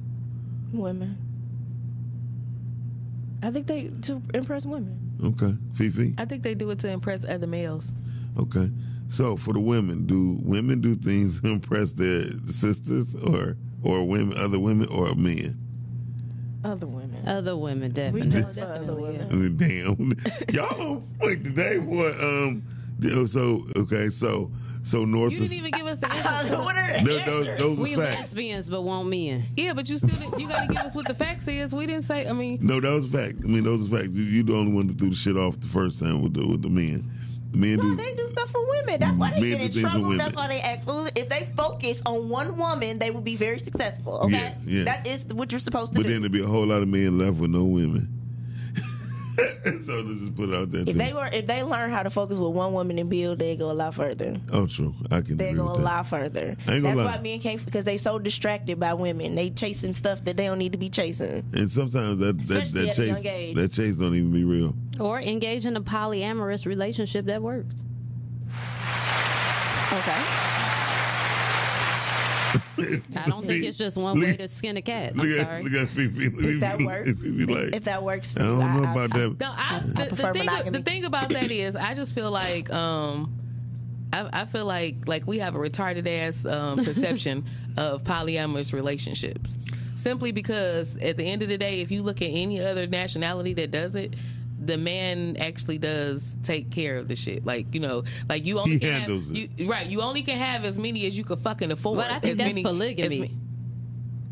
Speaker 4: women. I think they to impress women.
Speaker 1: Okay, Fifi.
Speaker 2: I think they do it to impress other males.
Speaker 1: Okay, so for the women, do women do things to impress their sisters or or women, other women or men?
Speaker 4: Other women.
Speaker 3: Other women,
Speaker 4: we
Speaker 3: definitely.
Speaker 4: just other women.
Speaker 1: Damn, y'all don't wait today. What? Um. So okay, so so North
Speaker 2: You didn't even give us the answer.
Speaker 4: what are the
Speaker 1: those, those,
Speaker 4: answers?
Speaker 1: those
Speaker 3: We
Speaker 1: are facts.
Speaker 3: lesbians, but want men.
Speaker 2: Yeah, but you still you got to give us what the facts is. We didn't say. I mean,
Speaker 1: No, that was a fact. I mean, those are facts. You, you the only one that threw the shit off the first time with the with the men. Men
Speaker 4: No,
Speaker 1: do.
Speaker 4: they do stuff for women. That's why they get in trouble. That's why they act foolish. If they focus on one woman, they will be very successful. Okay,
Speaker 1: Yeah, yeah.
Speaker 4: that is what you're supposed to
Speaker 1: but
Speaker 4: do.
Speaker 1: But then there'll be a whole lot of men left with no women. so let's just put it out there too.
Speaker 4: if they were, if they learn how to focus with one woman and build, they go a lot further.
Speaker 1: oh, true. I can
Speaker 4: They go
Speaker 1: with
Speaker 4: a
Speaker 1: that.
Speaker 4: lot further.
Speaker 1: I ain't gonna
Speaker 4: That's
Speaker 1: lie.
Speaker 4: why men can't because they so distracted by women. They chasing stuff that they don't need to be chasing.
Speaker 1: And sometimes that that,
Speaker 4: Especially
Speaker 1: that chase that chase don't even be real.
Speaker 3: Or engage in a polyamorous relationship that works.
Speaker 4: Okay.
Speaker 3: I don't think it's just one way to skin a cat. I'm
Speaker 1: Look at
Speaker 3: sorry.
Speaker 1: look at Fifi.
Speaker 4: If that works,
Speaker 1: Fifi like,
Speaker 4: if that works for
Speaker 1: I don't know
Speaker 4: I-
Speaker 1: about
Speaker 4: I-
Speaker 1: that.
Speaker 2: no, I, the, the
Speaker 4: prefer
Speaker 2: thing,
Speaker 4: monogamy.
Speaker 2: the thing about that is, I just feel like, um, I, I feel like like we have a retarded ass um, perception of polyamorous relationships. Simply because at the end of the day, if you look at any other nationality that does it, the man actually does take care of the shit. Like you know, like you only
Speaker 1: He
Speaker 2: can
Speaker 1: handles
Speaker 2: have,
Speaker 1: it.
Speaker 2: You, right. You only can have as many as you can fucking afford.
Speaker 3: But I think
Speaker 2: as
Speaker 3: that's
Speaker 2: many-
Speaker 3: polygamy.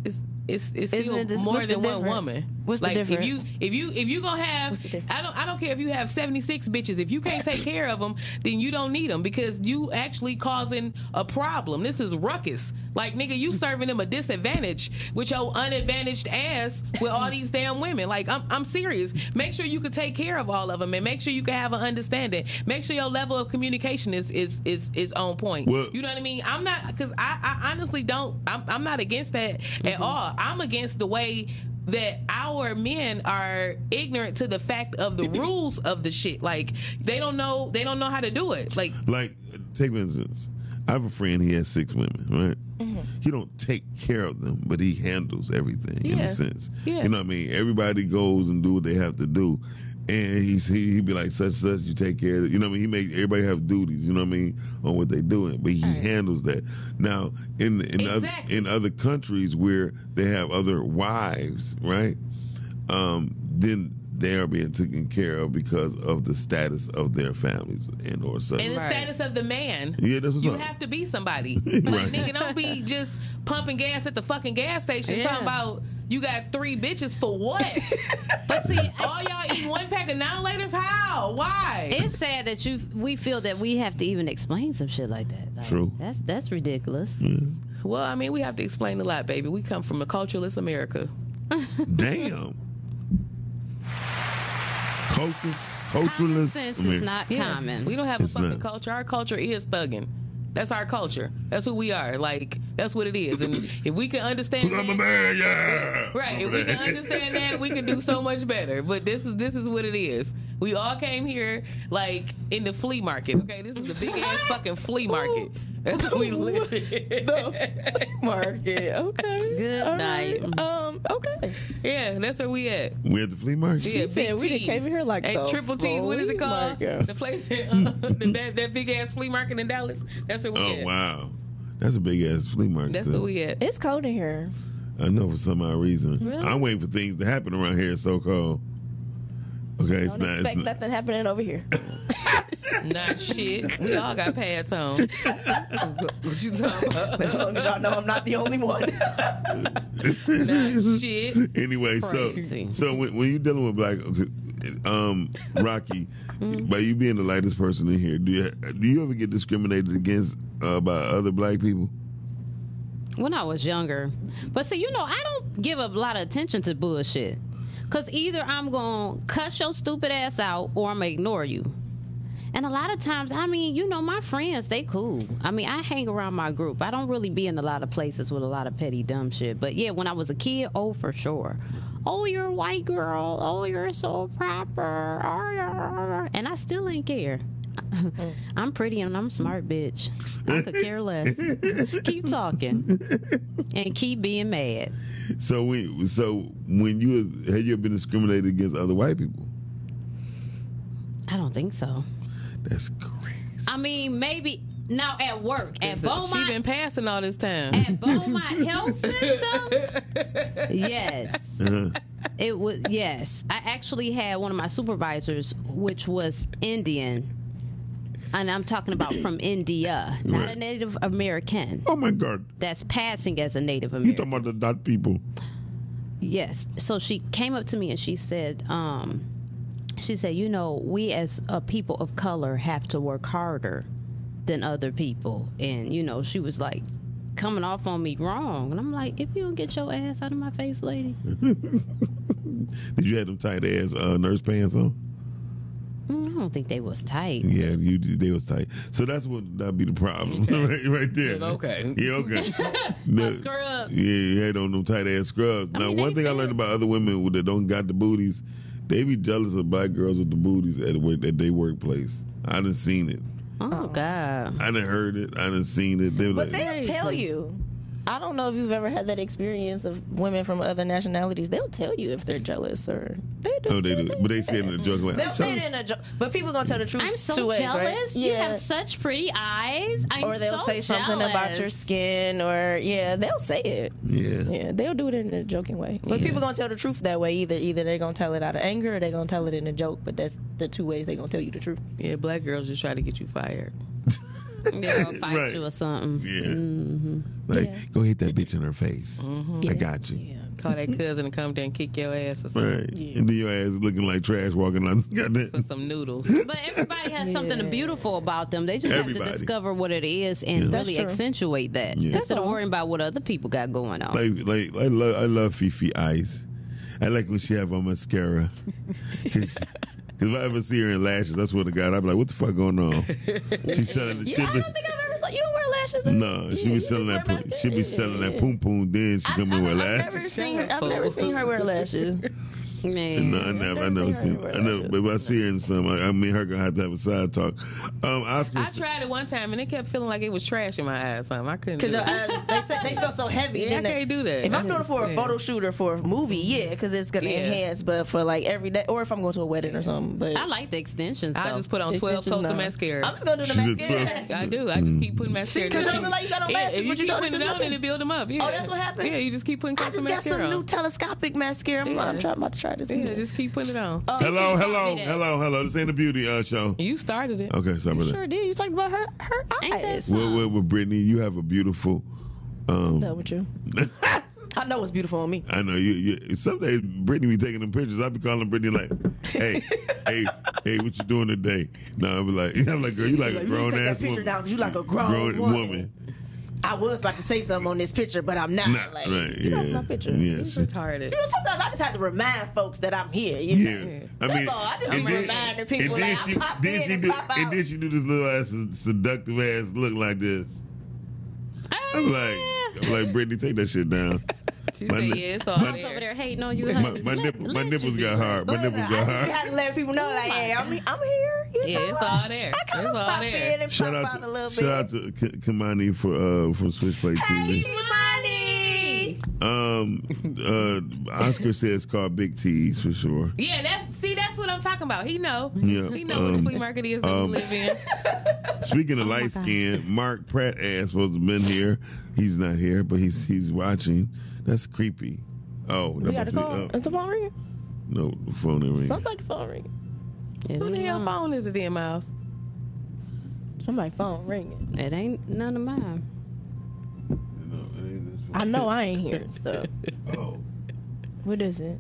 Speaker 2: as It's it's it's
Speaker 4: Isn't
Speaker 2: still
Speaker 4: it
Speaker 2: more
Speaker 4: what's the
Speaker 2: than one woman.
Speaker 4: What's the
Speaker 2: like if you if you if you gonna have
Speaker 4: What's the difference?
Speaker 2: I don't I don't care if you have 76 bitches. If you can't take care of them then you don't need them because you actually causing a problem. This is ruckus. Like nigga you serving them a disadvantage with your unadvantaged ass with all these damn women. Like I'm, I'm serious. Make sure you can take care of all of them and make sure you can have an understanding. Make sure your level of communication is is is, is on point.
Speaker 1: Well-
Speaker 2: you know what I mean? I'm not because I, I honestly don't I'm, I'm not against that at mm-hmm. all. I'm against the way that our men are ignorant to the fact of the rules of the shit. Like they don't know they don't know how to do it. Like
Speaker 1: Like, take for instance, I have a friend. He has six women, right?
Speaker 2: Mm-hmm.
Speaker 1: He don't take care of them, but he handles everything in a sense.
Speaker 2: Yeah.
Speaker 1: You know what I mean? Everybody goes and do what they have to do, and he's he, he'd be like such such you take care of it. You know what I mean? He make everybody have duties. You know what I mean on what they doing, but he handles that. Now in in other in other countries where they have other wives, right? Um, then they are being taken care of because of the status of their families and or such.
Speaker 2: And the
Speaker 3: Right.
Speaker 2: status of the man.
Speaker 1: yeah, that's what's
Speaker 2: You
Speaker 1: up.
Speaker 2: have to be somebody.
Speaker 1: Right.
Speaker 2: Like, nigga, don't be just pumping gas at the fucking gas station
Speaker 3: Yeah.
Speaker 2: talking about you got three bitches for what?
Speaker 3: But see,
Speaker 2: All y'all eat one pack of nine laters? How? Why?
Speaker 3: it's sad that you we feel that we have to even explain some shit like that. Like,
Speaker 1: True.
Speaker 3: That's that's ridiculous.
Speaker 2: well, I mean, we have to explain a lot, baby. We come from a cultureless America.
Speaker 1: Damn. Culture,
Speaker 3: Common
Speaker 1: culturalist.
Speaker 3: sense
Speaker 1: I
Speaker 3: is not common.
Speaker 2: We don't have a fucking
Speaker 1: not.
Speaker 2: culture. Our culture is thugging. That's our culture. That's who we are. Like that's what it is. And if we can understand,
Speaker 1: I'm a
Speaker 2: that,
Speaker 1: man, yeah.
Speaker 2: right? If we can understand that, we can do so much better. But this is this is what it is. We all came here like in the flea market. Okay, this is the big ass fucking flea market. That's what we live in.
Speaker 4: Market. Okay.
Speaker 3: Good
Speaker 4: All
Speaker 3: night.
Speaker 4: right. Um. Okay.
Speaker 2: yeah, that's where we at.
Speaker 1: We at the flea market.
Speaker 2: Yeah,
Speaker 4: said we done
Speaker 2: T's.
Speaker 4: came here like
Speaker 2: Ain't
Speaker 4: the
Speaker 2: triple T's. What is it called?
Speaker 4: market.
Speaker 2: The place in uh, the, that, that big ass flea market in Dallas. That's where we
Speaker 1: Oh
Speaker 2: at.
Speaker 1: wow, that's a big ass flea market.
Speaker 2: That's
Speaker 1: too.
Speaker 2: where we at.
Speaker 4: It's cold in here.
Speaker 1: I know for some odd reason.
Speaker 3: Really?
Speaker 1: I'm waiting for things to happen around here. So called. Okay, it's
Speaker 4: Don't
Speaker 1: not. It's
Speaker 4: expect
Speaker 1: not
Speaker 4: nothing happening over here.
Speaker 2: Not shit. We all got pads on. what you talking about?
Speaker 4: Y'all know I'm not the only one.
Speaker 2: Not shit.
Speaker 1: anyway,
Speaker 3: Crazy.
Speaker 1: so so when, when you're dealing with black, um, Rocky,
Speaker 3: Mm-hmm.
Speaker 1: by you being the lightest person in here, do you do you ever get discriminated against uh, by other black people?
Speaker 3: when I was younger. But see, you know, I don't give a lot of attention to bullshit. Cause either I'm gonna cuss your stupid ass out or I'm gonna ignore you. And a lot of times, I mean, you know, my friends, they cool. I mean, I hang around my group. I don't really be in a lot of places with a lot of petty dumb shit. But yeah, when I was a kid, oh for sure. Oh, you're a white girl. Oh, you're so proper. Oh. And I still ain't care. I'm pretty and I'm smart, bitch. I could care less. keep talking and keep being mad.
Speaker 1: So when so when you have you been discriminated against other white people?
Speaker 3: I don't think so.
Speaker 1: That's crazy.
Speaker 3: I mean, maybe now at work at Beaumont.
Speaker 2: She
Speaker 3: Beaumont.
Speaker 2: been passing all this time.
Speaker 3: at Beaumont Health System, yes,
Speaker 1: Uh-huh.
Speaker 3: it was. Yes, I actually had one of my supervisors, which was Indian, and I'm talking about from India, not a Native American.
Speaker 1: Oh my God!
Speaker 3: That's passing as a Native American.
Speaker 1: You talking about the dot people?
Speaker 3: Yes. So she came up to me and she said, um, she said, you know, we as a people of color have to work harder than other people. And, you know, she was like coming off on me wrong. And I'm like, if you don't get your ass out of my face, lady.
Speaker 1: Did you have them tight ass uh, nurse pants on?
Speaker 3: I don't think they was tight.
Speaker 1: Yeah, you they was tight. So that's what that'd be the problem right, right there.
Speaker 2: Yeah, okay.
Speaker 1: Yeah, okay. The-
Speaker 3: scrubs.
Speaker 1: Yeah, you had on them tight ass scrubs. now,
Speaker 3: mean,
Speaker 1: one
Speaker 3: they
Speaker 1: thing I learned about other women that don't got the booties, they be jealous of black girls with the booties at work at their workplace. I done seen it.
Speaker 3: Oh, oh. God.
Speaker 1: I done heard it. I done seen it. They was
Speaker 4: But
Speaker 1: like,
Speaker 4: they'll tell you. I don't know if you've ever had that experience of women from other nationalities. They'll tell you if they're jealous or they do.
Speaker 1: oh, they do. But they say it in a joking way.
Speaker 4: They'll say it in a joke, but people gonna tell the truth.
Speaker 3: I'm so
Speaker 4: two ways,
Speaker 3: jealous.
Speaker 4: right?
Speaker 3: You
Speaker 4: Yeah.
Speaker 3: have such pretty eyes. I'm
Speaker 4: or they'll
Speaker 3: so
Speaker 4: say something about your skin, or yeah, they'll say it.
Speaker 1: Yeah.
Speaker 4: Yeah, they'll do it in a joking way. But people gonna tell the truth that way. Either either they're gonna tell it out of anger, or they're gonna tell it in a joke. But that's the two ways they're gonna tell you the truth.
Speaker 2: Yeah, black girls just try to get you fired.
Speaker 3: They'll fight
Speaker 1: Right.
Speaker 3: you or something.
Speaker 1: Yeah. Mm-hmm. Like,
Speaker 4: Yeah.
Speaker 1: go hit that bitch in her face. Mm-hmm. I got you.
Speaker 4: Yeah.
Speaker 2: Call that cousin and come there and kick your ass or something.
Speaker 1: Right. And then your ass looking like trash walking on. Goddamn.
Speaker 2: For some noodles.
Speaker 3: But everybody has something beautiful about them. They just
Speaker 1: Everybody.
Speaker 3: have to discover what it is and
Speaker 1: Yeah.
Speaker 3: really accentuate that
Speaker 1: Yeah.
Speaker 3: instead of worrying about what other people got going on.
Speaker 1: Like, like I love, I love Fifi Ice. I like when she have on mascara. Cause, 'cause if I ever see her in lashes, that's what the God. I'd be like, what the fuck going on? She's selling the
Speaker 4: Yeah,
Speaker 1: shit.
Speaker 4: I don't think I've ever saw you don't wear lashes. do you?
Speaker 1: No, she be selling that.
Speaker 4: wear
Speaker 1: Poom, she be
Speaker 4: then.
Speaker 1: selling that
Speaker 4: Yeah.
Speaker 1: poom poom. Then she
Speaker 4: I-
Speaker 1: come in with
Speaker 4: I've never
Speaker 1: lashes.
Speaker 4: seen her. I've never seen her wear lashes.
Speaker 3: Man.
Speaker 1: No, I never, I never
Speaker 4: never
Speaker 1: seen.
Speaker 4: seen
Speaker 1: I never, but if I see her in some, I, I mean, her gonna have to have a side talk. Um, Oscar.
Speaker 2: I tried it one time and it kept feeling like it was trash in my eyes. Something I couldn't.
Speaker 4: Because
Speaker 2: do
Speaker 4: your
Speaker 2: it.
Speaker 4: eyes, they, said, they felt so heavy.
Speaker 2: Yeah, I
Speaker 4: didn't they?
Speaker 2: can't do that.
Speaker 4: If I'm doing it for a photo shoot or for a movie, yeah, because it's gonna
Speaker 2: Yeah.
Speaker 4: enhance. But for like every day, or if I'm going to a wedding or something, but
Speaker 3: I like the extensions.
Speaker 2: I just put on twelve
Speaker 4: Extensions,
Speaker 2: coats of
Speaker 4: no.
Speaker 2: mascara.
Speaker 4: I'm just gonna do the
Speaker 1: She's a
Speaker 4: mascara.
Speaker 1: 12.
Speaker 2: I do. I just keep putting mascara.
Speaker 4: Because
Speaker 2: Just
Speaker 4: it look like you got on
Speaker 2: yeah,
Speaker 4: lashes,
Speaker 2: if you
Speaker 4: but you
Speaker 2: keep putting
Speaker 4: it's
Speaker 2: it
Speaker 4: just
Speaker 2: on,
Speaker 4: nothing.
Speaker 2: it'll build them up. Yeah.
Speaker 4: Oh, that's what happened?
Speaker 2: Yeah, you just keep putting
Speaker 4: I
Speaker 2: coats of
Speaker 4: just got
Speaker 2: mascara
Speaker 4: some new
Speaker 2: on.
Speaker 4: telescopic mascara. I'm, I'm
Speaker 2: Yeah.
Speaker 4: trying about to try this.
Speaker 2: Yeah, just keep putting it on.
Speaker 4: Oh,
Speaker 1: hello, hello,
Speaker 3: told me that.
Speaker 1: hello, hello. This ain't a beauty uh, show.
Speaker 2: You started it.
Speaker 1: Okay, sorry
Speaker 4: you
Speaker 1: about
Speaker 4: sure did. You talked about her her
Speaker 3: Ain't that
Speaker 4: eyes.
Speaker 3: something?
Speaker 1: Well, well, well, Brittany, you have a beautiful. Um,
Speaker 4: Done with you. I know what's beautiful on me.
Speaker 1: I know you. you some days Brittany be taking them pictures. I be calling Brittany like, "Hey, hey, hey, what you doing today?" No, I be like, I'm like, girl, you like,
Speaker 4: Like,
Speaker 1: a grown
Speaker 4: take that
Speaker 1: ass woman.
Speaker 4: down 'cause you like a grown woman. I was about to say something on this picture, but I'm not.
Speaker 1: Nah,
Speaker 4: like,
Speaker 1: right?
Speaker 4: you
Speaker 1: Yeah,
Speaker 4: know, my picture.
Speaker 1: yes,
Speaker 2: Retarded.
Speaker 4: You know, sometimes I just have to remind folks that I'm here. You know?
Speaker 1: yeah. I
Speaker 4: That's
Speaker 1: mean,
Speaker 4: all. I just
Speaker 1: and then,
Speaker 4: reminding people,
Speaker 1: and then
Speaker 4: like, I
Speaker 1: she,
Speaker 4: pop
Speaker 1: then
Speaker 4: in
Speaker 1: she
Speaker 4: and
Speaker 1: do,
Speaker 4: pop
Speaker 1: and
Speaker 4: out.
Speaker 1: then she do this little ass seductive ass look like this. Oh, I'm like, I'm like, Brittany, take that shit down.
Speaker 2: She
Speaker 1: My
Speaker 2: said,
Speaker 1: ni-
Speaker 2: yeah, it's all
Speaker 1: my-
Speaker 3: I was over
Speaker 2: there.
Speaker 3: there hating on you.
Speaker 1: My,
Speaker 3: honey.
Speaker 1: my,
Speaker 3: Let-
Speaker 1: nipple, my nipples got hard. My nipples got hard.
Speaker 4: You had to let people know, like, hey, I'm, I'm here. You
Speaker 2: Yeah,
Speaker 4: know,
Speaker 2: it's all there.
Speaker 4: I kind
Speaker 2: It's
Speaker 4: of pop
Speaker 2: there.
Speaker 4: in and
Speaker 1: Shout
Speaker 4: pop
Speaker 1: out
Speaker 4: out a little
Speaker 1: to
Speaker 4: bit.
Speaker 1: shout out to K- Kamani for uh from Switchblade
Speaker 4: Hey,
Speaker 1: TV.
Speaker 4: money.
Speaker 1: Um, uh, Oscar says call Big T's for sure.
Speaker 2: Yeah, that's see, that's what I'm talking about. He know.
Speaker 1: Yeah,
Speaker 2: He know what
Speaker 1: um,
Speaker 2: the flea market is that
Speaker 1: um,
Speaker 2: we live in.
Speaker 1: Speaking
Speaker 3: Oh
Speaker 1: of light skin, Mark Pratt ass supposed to have been here. He's not here, but he's he's watching. That's creepy. Oh, that
Speaker 4: We got
Speaker 1: must
Speaker 4: to call.
Speaker 1: Oh,
Speaker 4: Is the phone ringing?
Speaker 1: no, the phone ain't ringing.
Speaker 4: Somebody phone ringing.
Speaker 3: It
Speaker 2: Who the
Speaker 3: ain't
Speaker 2: hell
Speaker 3: mine.
Speaker 2: phone is it in, Miles?
Speaker 4: Somebody phone ringing.
Speaker 3: It ain't none of mine.
Speaker 1: No, it ain't this
Speaker 4: I know I ain't here. So
Speaker 1: Oh,
Speaker 4: what is it?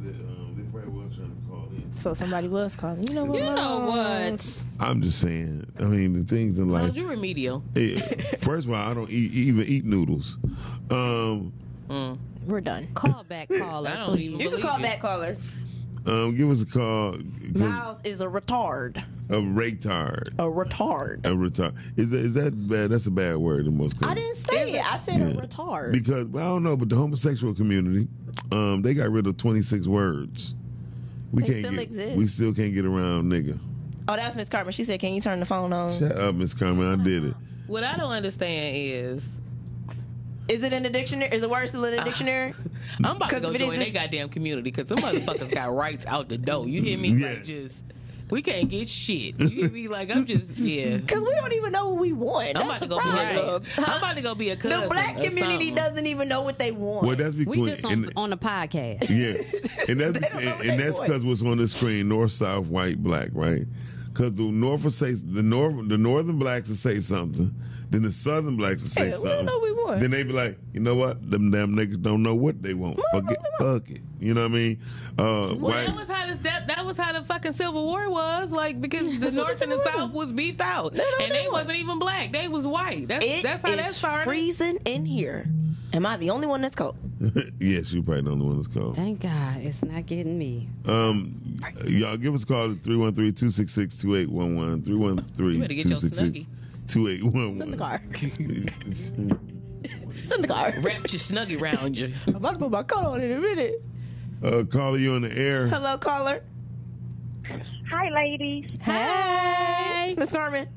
Speaker 1: they, um, they probably was trying to call in.
Speaker 4: So somebody was calling. You know what?
Speaker 3: You know what?
Speaker 1: I'm just saying. I mean, the things in life.
Speaker 2: Miles, you remedial.
Speaker 1: Hey, first of all, I don't eat, even eat noodles. Um,
Speaker 2: Mm.
Speaker 4: We're done.
Speaker 3: Call back caller.
Speaker 2: I don't even
Speaker 4: You can
Speaker 2: believe
Speaker 4: call
Speaker 2: you.
Speaker 4: back, caller.
Speaker 1: um, give us a call. 'cause
Speaker 4: Miles is a retard.
Speaker 1: A retard.
Speaker 4: A retard.
Speaker 1: A retard. Is that is that bad? That's a bad word in most
Speaker 4: I
Speaker 1: cases.
Speaker 4: didn't say it. I said a retard.
Speaker 1: Because well, I don't know, but the homosexual community, um, they got rid of twenty six words. We
Speaker 4: They
Speaker 1: can't
Speaker 4: still
Speaker 1: get.
Speaker 4: exist.
Speaker 1: We still can't get around nigga.
Speaker 4: oh, that's Miss Carmen. She said, "Can you turn the phone on?"
Speaker 1: Shut up, Miss Carmen. I did it.
Speaker 2: What I don't understand is
Speaker 4: Is it in the dictionary? Is the word still in the dictionary?
Speaker 2: I'm about to
Speaker 4: 'Cause
Speaker 2: go
Speaker 4: if it
Speaker 2: join
Speaker 4: is
Speaker 2: their
Speaker 4: this-
Speaker 2: goddamn community because some motherfuckers got rights out the door. You hear me?
Speaker 1: Yes.
Speaker 2: Like just we can't get shit. You hear me? Like I'm just yeah.
Speaker 4: Because we don't even know what we want.
Speaker 2: I'm about to
Speaker 4: the
Speaker 2: go be a
Speaker 4: problem.
Speaker 2: I'm about to go be a cousin.
Speaker 4: The black community doesn't even know what they want.
Speaker 1: Well, that's
Speaker 3: We
Speaker 1: between
Speaker 3: just on,
Speaker 1: and,
Speaker 3: on the podcast.
Speaker 1: yeah, and that's and, and that's because what's on the screen: north, south, white, black, right? Because the north will say the north, the northern blacks will say something, then the southern blacks will say
Speaker 4: Yeah, we
Speaker 1: something.
Speaker 4: don't know what we want.
Speaker 1: Then they'd be like, you know what? Them damn niggas don't know what they want. Forget, fuck it. You know what I mean? Uh,
Speaker 2: Well,
Speaker 1: white,
Speaker 2: that was how this, that, that was how the fucking Civil War was, like because the North and the South was beefed out,
Speaker 4: They don't
Speaker 2: and they
Speaker 4: know.
Speaker 2: wasn't even black; they was white. That's
Speaker 4: It
Speaker 2: that's how that
Speaker 4: is
Speaker 2: started.
Speaker 4: freezing in here. Am I the only one that's cold?
Speaker 1: yes, you probably don't one that's cold.
Speaker 3: Thank God it's not getting me.
Speaker 1: Um, y'all give us a call at 313-266-2811.
Speaker 2: You better get your
Speaker 1: 313-266-2811.
Speaker 4: It's in the car. It's in the car.
Speaker 2: Wrapped your snuggie around you.
Speaker 4: I'm about to put my coat on in a minute.
Speaker 1: uh, caller, you on the air.
Speaker 4: Hello, caller.
Speaker 5: Hi, ladies.
Speaker 4: Hey, it's Miss Carmen.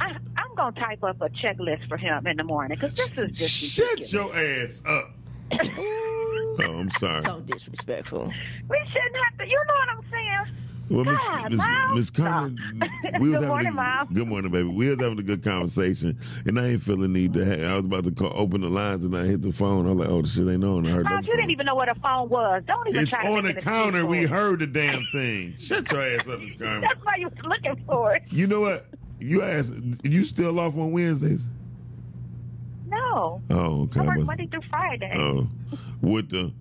Speaker 5: I, I'm going to type up a checklist for him in the morning because this is just
Speaker 1: Shut
Speaker 5: ridiculous.
Speaker 1: your ass up. oh, I'm sorry.
Speaker 4: So disrespectful.
Speaker 5: We shouldn't have to. You know what I'm saying?
Speaker 1: Well, Miss Miss Miss Carmen, we was
Speaker 5: Good
Speaker 1: having
Speaker 5: morning,
Speaker 1: a, good morning, baby. We was having a good conversation, and I ain't feeling need to. Have, I was about to call, open the lines, and I hit the phone. I'm like, oh, the shit ain't on. I heard that
Speaker 5: you didn't even know what a phone was. Don't even
Speaker 1: It's
Speaker 5: try to
Speaker 1: on the counter. We heard the damn thing. Shut your ass up, Miss Carmen.
Speaker 5: That's why you was looking for it.
Speaker 1: You know what? You asked. You still off on Wednesdays?
Speaker 5: No.
Speaker 1: Oh, okay.
Speaker 5: I
Speaker 1: I
Speaker 5: work Monday through Friday.
Speaker 1: Oh, with the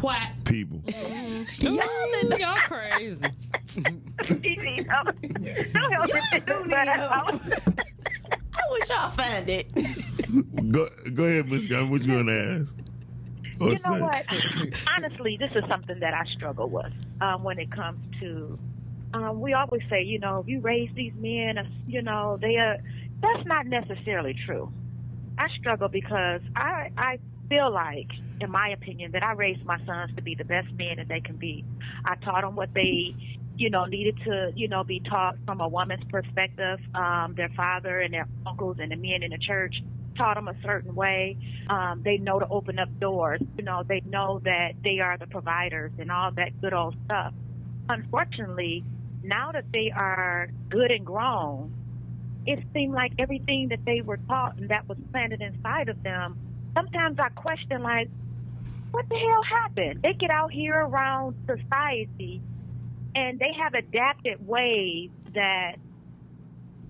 Speaker 2: What?
Speaker 1: people.
Speaker 3: Y'all, y'all crazy.
Speaker 5: Gigi, don't, don't help me.
Speaker 4: do need help. I wish y'all find it.
Speaker 1: Go, go ahead, Miss Carmen. What you gonna ask? Or
Speaker 5: You know
Speaker 1: say?
Speaker 5: what? Honestly, this is something that I struggle with um, when it comes to. Um, we always say, you know, if you raise these men, uh, you know, they are. That's not necessarily true. I struggle because I I feel like in my opinion, that I raised my sons to be the best men that they can be. I taught them what they, you know, needed to, you know, be taught from a woman's perspective. Um, their father and their uncles and the men in the church taught them a certain way. Um, they know to open up doors. You know, they know that they are the providers and all that good old stuff. Unfortunately, now that they are good and grown, it seemed like everything that they were taught and that was planted inside of them. Sometimes I question, like, what the hell happened? They get out here around society and they have adapted ways that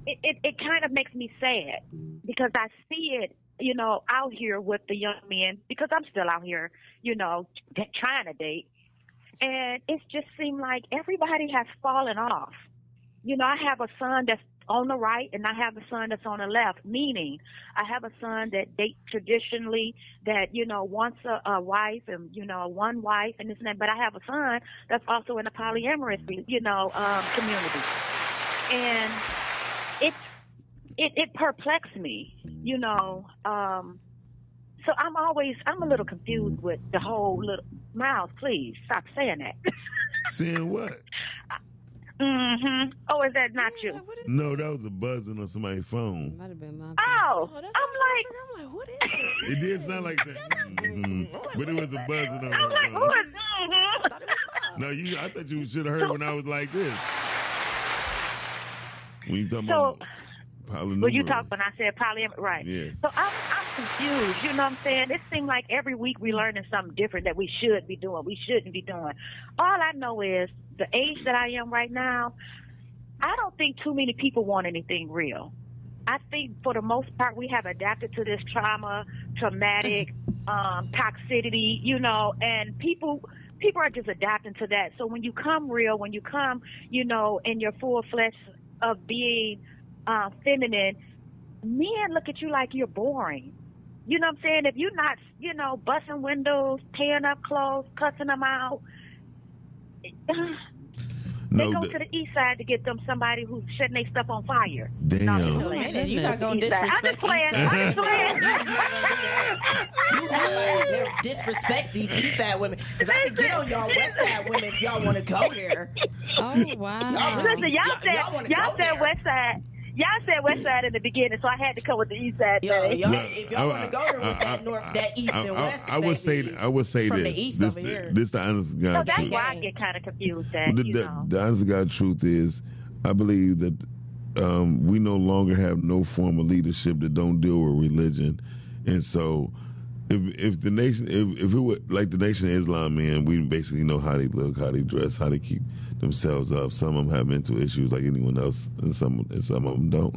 Speaker 5: it, it, it kind of makes me sad because I see it, you know, out here with the young men because I'm still out here, you know, trying to date. And it just seemed like everybody has fallen off. You know, I have a son that's on the right and I have a son that's on the left, meaning I have a son that dates traditionally that, you know, wants a, a wife and, you know, one wife and this and that, but I have a son that's also in a polyamorous, you know, um, community. And it's, it, it perplexed me, you know, um, so I'm always I'm a little confused with the whole little Miles, please stop saying that.
Speaker 1: Saying what?
Speaker 5: Mhm. Oh, is that not you?
Speaker 1: No, that was a buzzing on somebody's phone.
Speaker 3: Might have been my.
Speaker 5: Oh,
Speaker 2: Oh,
Speaker 5: I'm like,
Speaker 2: I'm like, what is it?
Speaker 1: It did sound like that, Mhm. but it was a buzzing on
Speaker 5: I'm
Speaker 1: her
Speaker 5: like, who
Speaker 1: phone.
Speaker 5: is? mhm.
Speaker 1: No, you. I thought you should have heard when I was like this. When you talking
Speaker 5: So,
Speaker 1: about polynumerals.
Speaker 5: well, you talk when I said polyamorous, right?
Speaker 1: Yeah.
Speaker 5: So I'm I'm confused. You know what I'm saying? It seems like every week we're learning something different that we should be doing. We shouldn't be doing. All I know is the age that I am right now. I don't think too many people want anything real. I think for the most part we have adapted to this trauma, traumatic, um, toxicity, you know, and people people are just adapting to that. So when you come real, when you come, you know, in your full flesh of being uh, feminine, men look at you like you're boring. You know what I'm saying? If you're not, you know, busting windows, tearing up clothes, cussing them out, they go
Speaker 1: the-
Speaker 5: to the east side to get them somebody who's setting their stuff on fire.
Speaker 1: damn.
Speaker 5: No,
Speaker 4: Man, you're not oh, going to
Speaker 5: East side. I'm
Speaker 4: disrespect
Speaker 5: just playing. I'm just playing.
Speaker 4: You act like disrespect these East Side women because I can get on y'all West Side women if y'all want to go there.
Speaker 3: Oh wow.
Speaker 4: Y'all
Speaker 5: Listen, y'all
Speaker 4: Y'all-
Speaker 5: said
Speaker 4: y'all
Speaker 5: y'all said west side. Y'all said west side in the beginning, so I had to come with the east side.
Speaker 4: Yo,
Speaker 5: thing.
Speaker 4: y'all,
Speaker 1: Look,
Speaker 4: if y'all want to go there with
Speaker 1: I-
Speaker 4: that
Speaker 1: I-
Speaker 4: north, that east
Speaker 1: I,
Speaker 4: and west,
Speaker 1: I would say I would say
Speaker 4: from
Speaker 1: this.
Speaker 4: the east
Speaker 1: this,
Speaker 4: over here.
Speaker 1: this the honest
Speaker 5: So
Speaker 1: God
Speaker 5: that's
Speaker 1: truth.
Speaker 5: why I get kind of confused. That
Speaker 1: the,
Speaker 5: you
Speaker 1: the,
Speaker 5: know.
Speaker 1: the honest to God truth is, I believe that um, we no longer have no form of leadership that don't deal with religion, and so if if the nation if, if it were like the nation of Islam, man, we basically know how they look, how they dress, how they keep themselves up. Some of them have mental issues like anyone else, and some and some of them don't.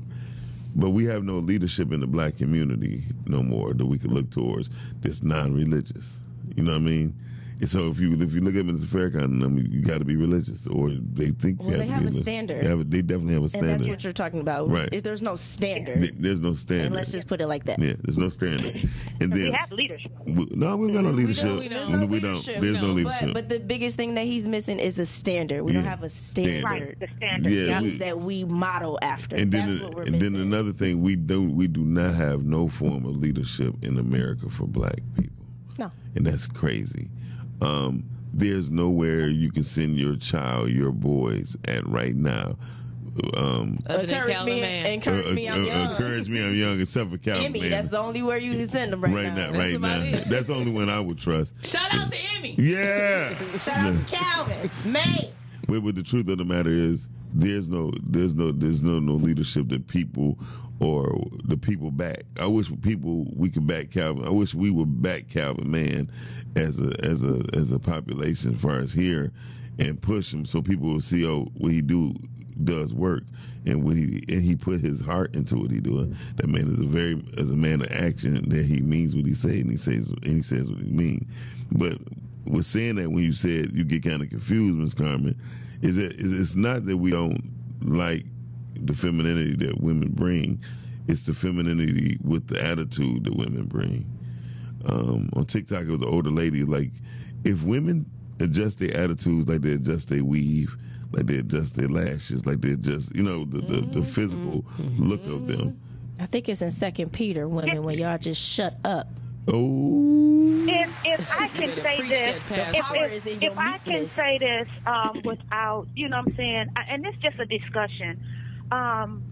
Speaker 1: But we have no leadership in the black community no more that we could look towards that's non-religious. You know what I mean? And so if you if you look at them as a fair kind of you got to be religious, or they think you have
Speaker 4: they
Speaker 1: to
Speaker 4: have
Speaker 1: be
Speaker 4: a
Speaker 1: religious.
Speaker 4: standard.
Speaker 1: They, have a- they definitely have a
Speaker 4: and
Speaker 1: standard.
Speaker 4: that's what you're talking about.
Speaker 1: Right.
Speaker 4: If there's no standard,
Speaker 1: Th- There's no standard.
Speaker 4: and let's just put it like that.
Speaker 1: yeah, there's no standard. And then
Speaker 5: we
Speaker 1: then
Speaker 5: have leadership.
Speaker 1: we, no, we got no leadership.
Speaker 2: we don't.
Speaker 1: We don't.
Speaker 4: We don't.
Speaker 1: There's no
Speaker 2: don't.
Speaker 1: leadership.
Speaker 4: But, but the biggest thing that he's missing is a standard. We don't have a
Speaker 1: Standard.
Speaker 5: Right, the standard.
Speaker 1: Yeah,
Speaker 4: that,
Speaker 1: we-
Speaker 4: that we model after.
Speaker 1: and
Speaker 4: That's
Speaker 1: then,
Speaker 4: what we're
Speaker 1: and then another thing, we don't, we do not have no form of leadership in America for Black people.
Speaker 4: No.
Speaker 1: and that's crazy. Um, there's nowhere you can send your child, your boys at right now. Um,
Speaker 4: encourage me, encourage
Speaker 1: uh,
Speaker 4: me. I'm
Speaker 1: uh,
Speaker 4: young.
Speaker 1: encourage me, I'm young, except for Calvin.
Speaker 4: Emmy, that's the only where you can send them right,
Speaker 1: right now,
Speaker 4: now.
Speaker 1: right
Speaker 2: about
Speaker 1: now.
Speaker 2: it.
Speaker 1: That's the only one I would trust.
Speaker 2: Shout out to Emmy.
Speaker 1: Yeah.
Speaker 4: Shout out to Calvin, May.
Speaker 1: But, but the truth of the matter is, there's no, there's no, there's no, no leadership that people or the people back. I wish people we could back Calvin. I wish we would back Calvin Man as a as a as a population as far as here, and push him so people will see oh what he do does work and what he and he put his heart into what he doing. That man is a very as a man of action that he means what he say and he says and he says what he mean. But with saying that when you said you get kind of confused, Miss Carmen, is that it's not that we don't like the femininity that women bring. It's the femininity with the attitude that women bring. Um, on TikTok, it was an older lady. Like, if women adjust their attitudes like they adjust their weave, like they adjust their lashes, like they adjust, you know, the, the, the physical look of them.
Speaker 4: I think it's in Second Peter, women, when y'all just shut up
Speaker 1: Oh,
Speaker 5: if if I can say this, if, if, if I can say this um, without, you know, what I'm saying, I- and it's just a discussion. Um,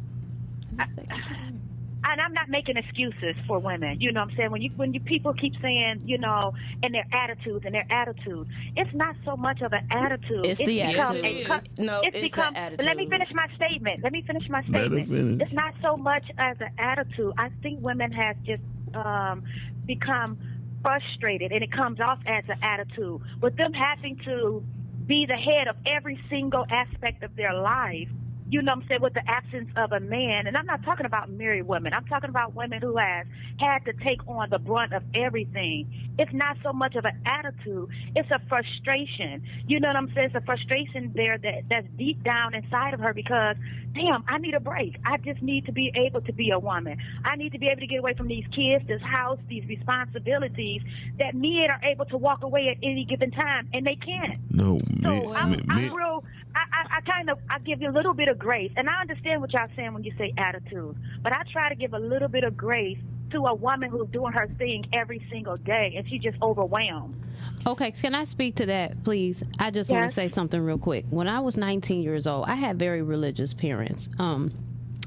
Speaker 5: and I'm not making excuses for women. You know what I'm saying? When you when you people keep saying, you know, and their attitudes and their attitudes, it's not so much of an attitude.
Speaker 4: It's the
Speaker 5: become
Speaker 2: attitude.
Speaker 5: a co-
Speaker 4: No,
Speaker 5: it's
Speaker 4: it's the
Speaker 5: become. but Let me finish my statement. Let me finish my statement.
Speaker 1: finish.
Speaker 5: It's not so much as an attitude. I think women have just um, become frustrated, and it comes off as an attitude. With them having to be the head of every single aspect of their life, you know what I'm saying, with the absence of a man. And I'm not talking about married women. I'm talking about women who have had to take on the brunt of everything. It's not so much of an attitude. It's a frustration. You know what I'm saying? It's a frustration there that, that's deep down inside of her because, damn, I need a break. I just need to be able to be a woman. I need to be able to get away from these kids, this house, these responsibilities that men are able to walk away at any given time, and they can't.
Speaker 1: no,
Speaker 5: So
Speaker 1: man,
Speaker 5: I'm, I'm real. I, I, I kind of I give you a little bit of grace, and I understand what y'all saying when you say attitude, but I try to give a little bit of grace to a woman who's doing her thing every single day, and she just overwhelmed.
Speaker 3: Okay, can I speak to that, please? I just want to say something real quick. When I was 19 years old, I had very religious parents. Um,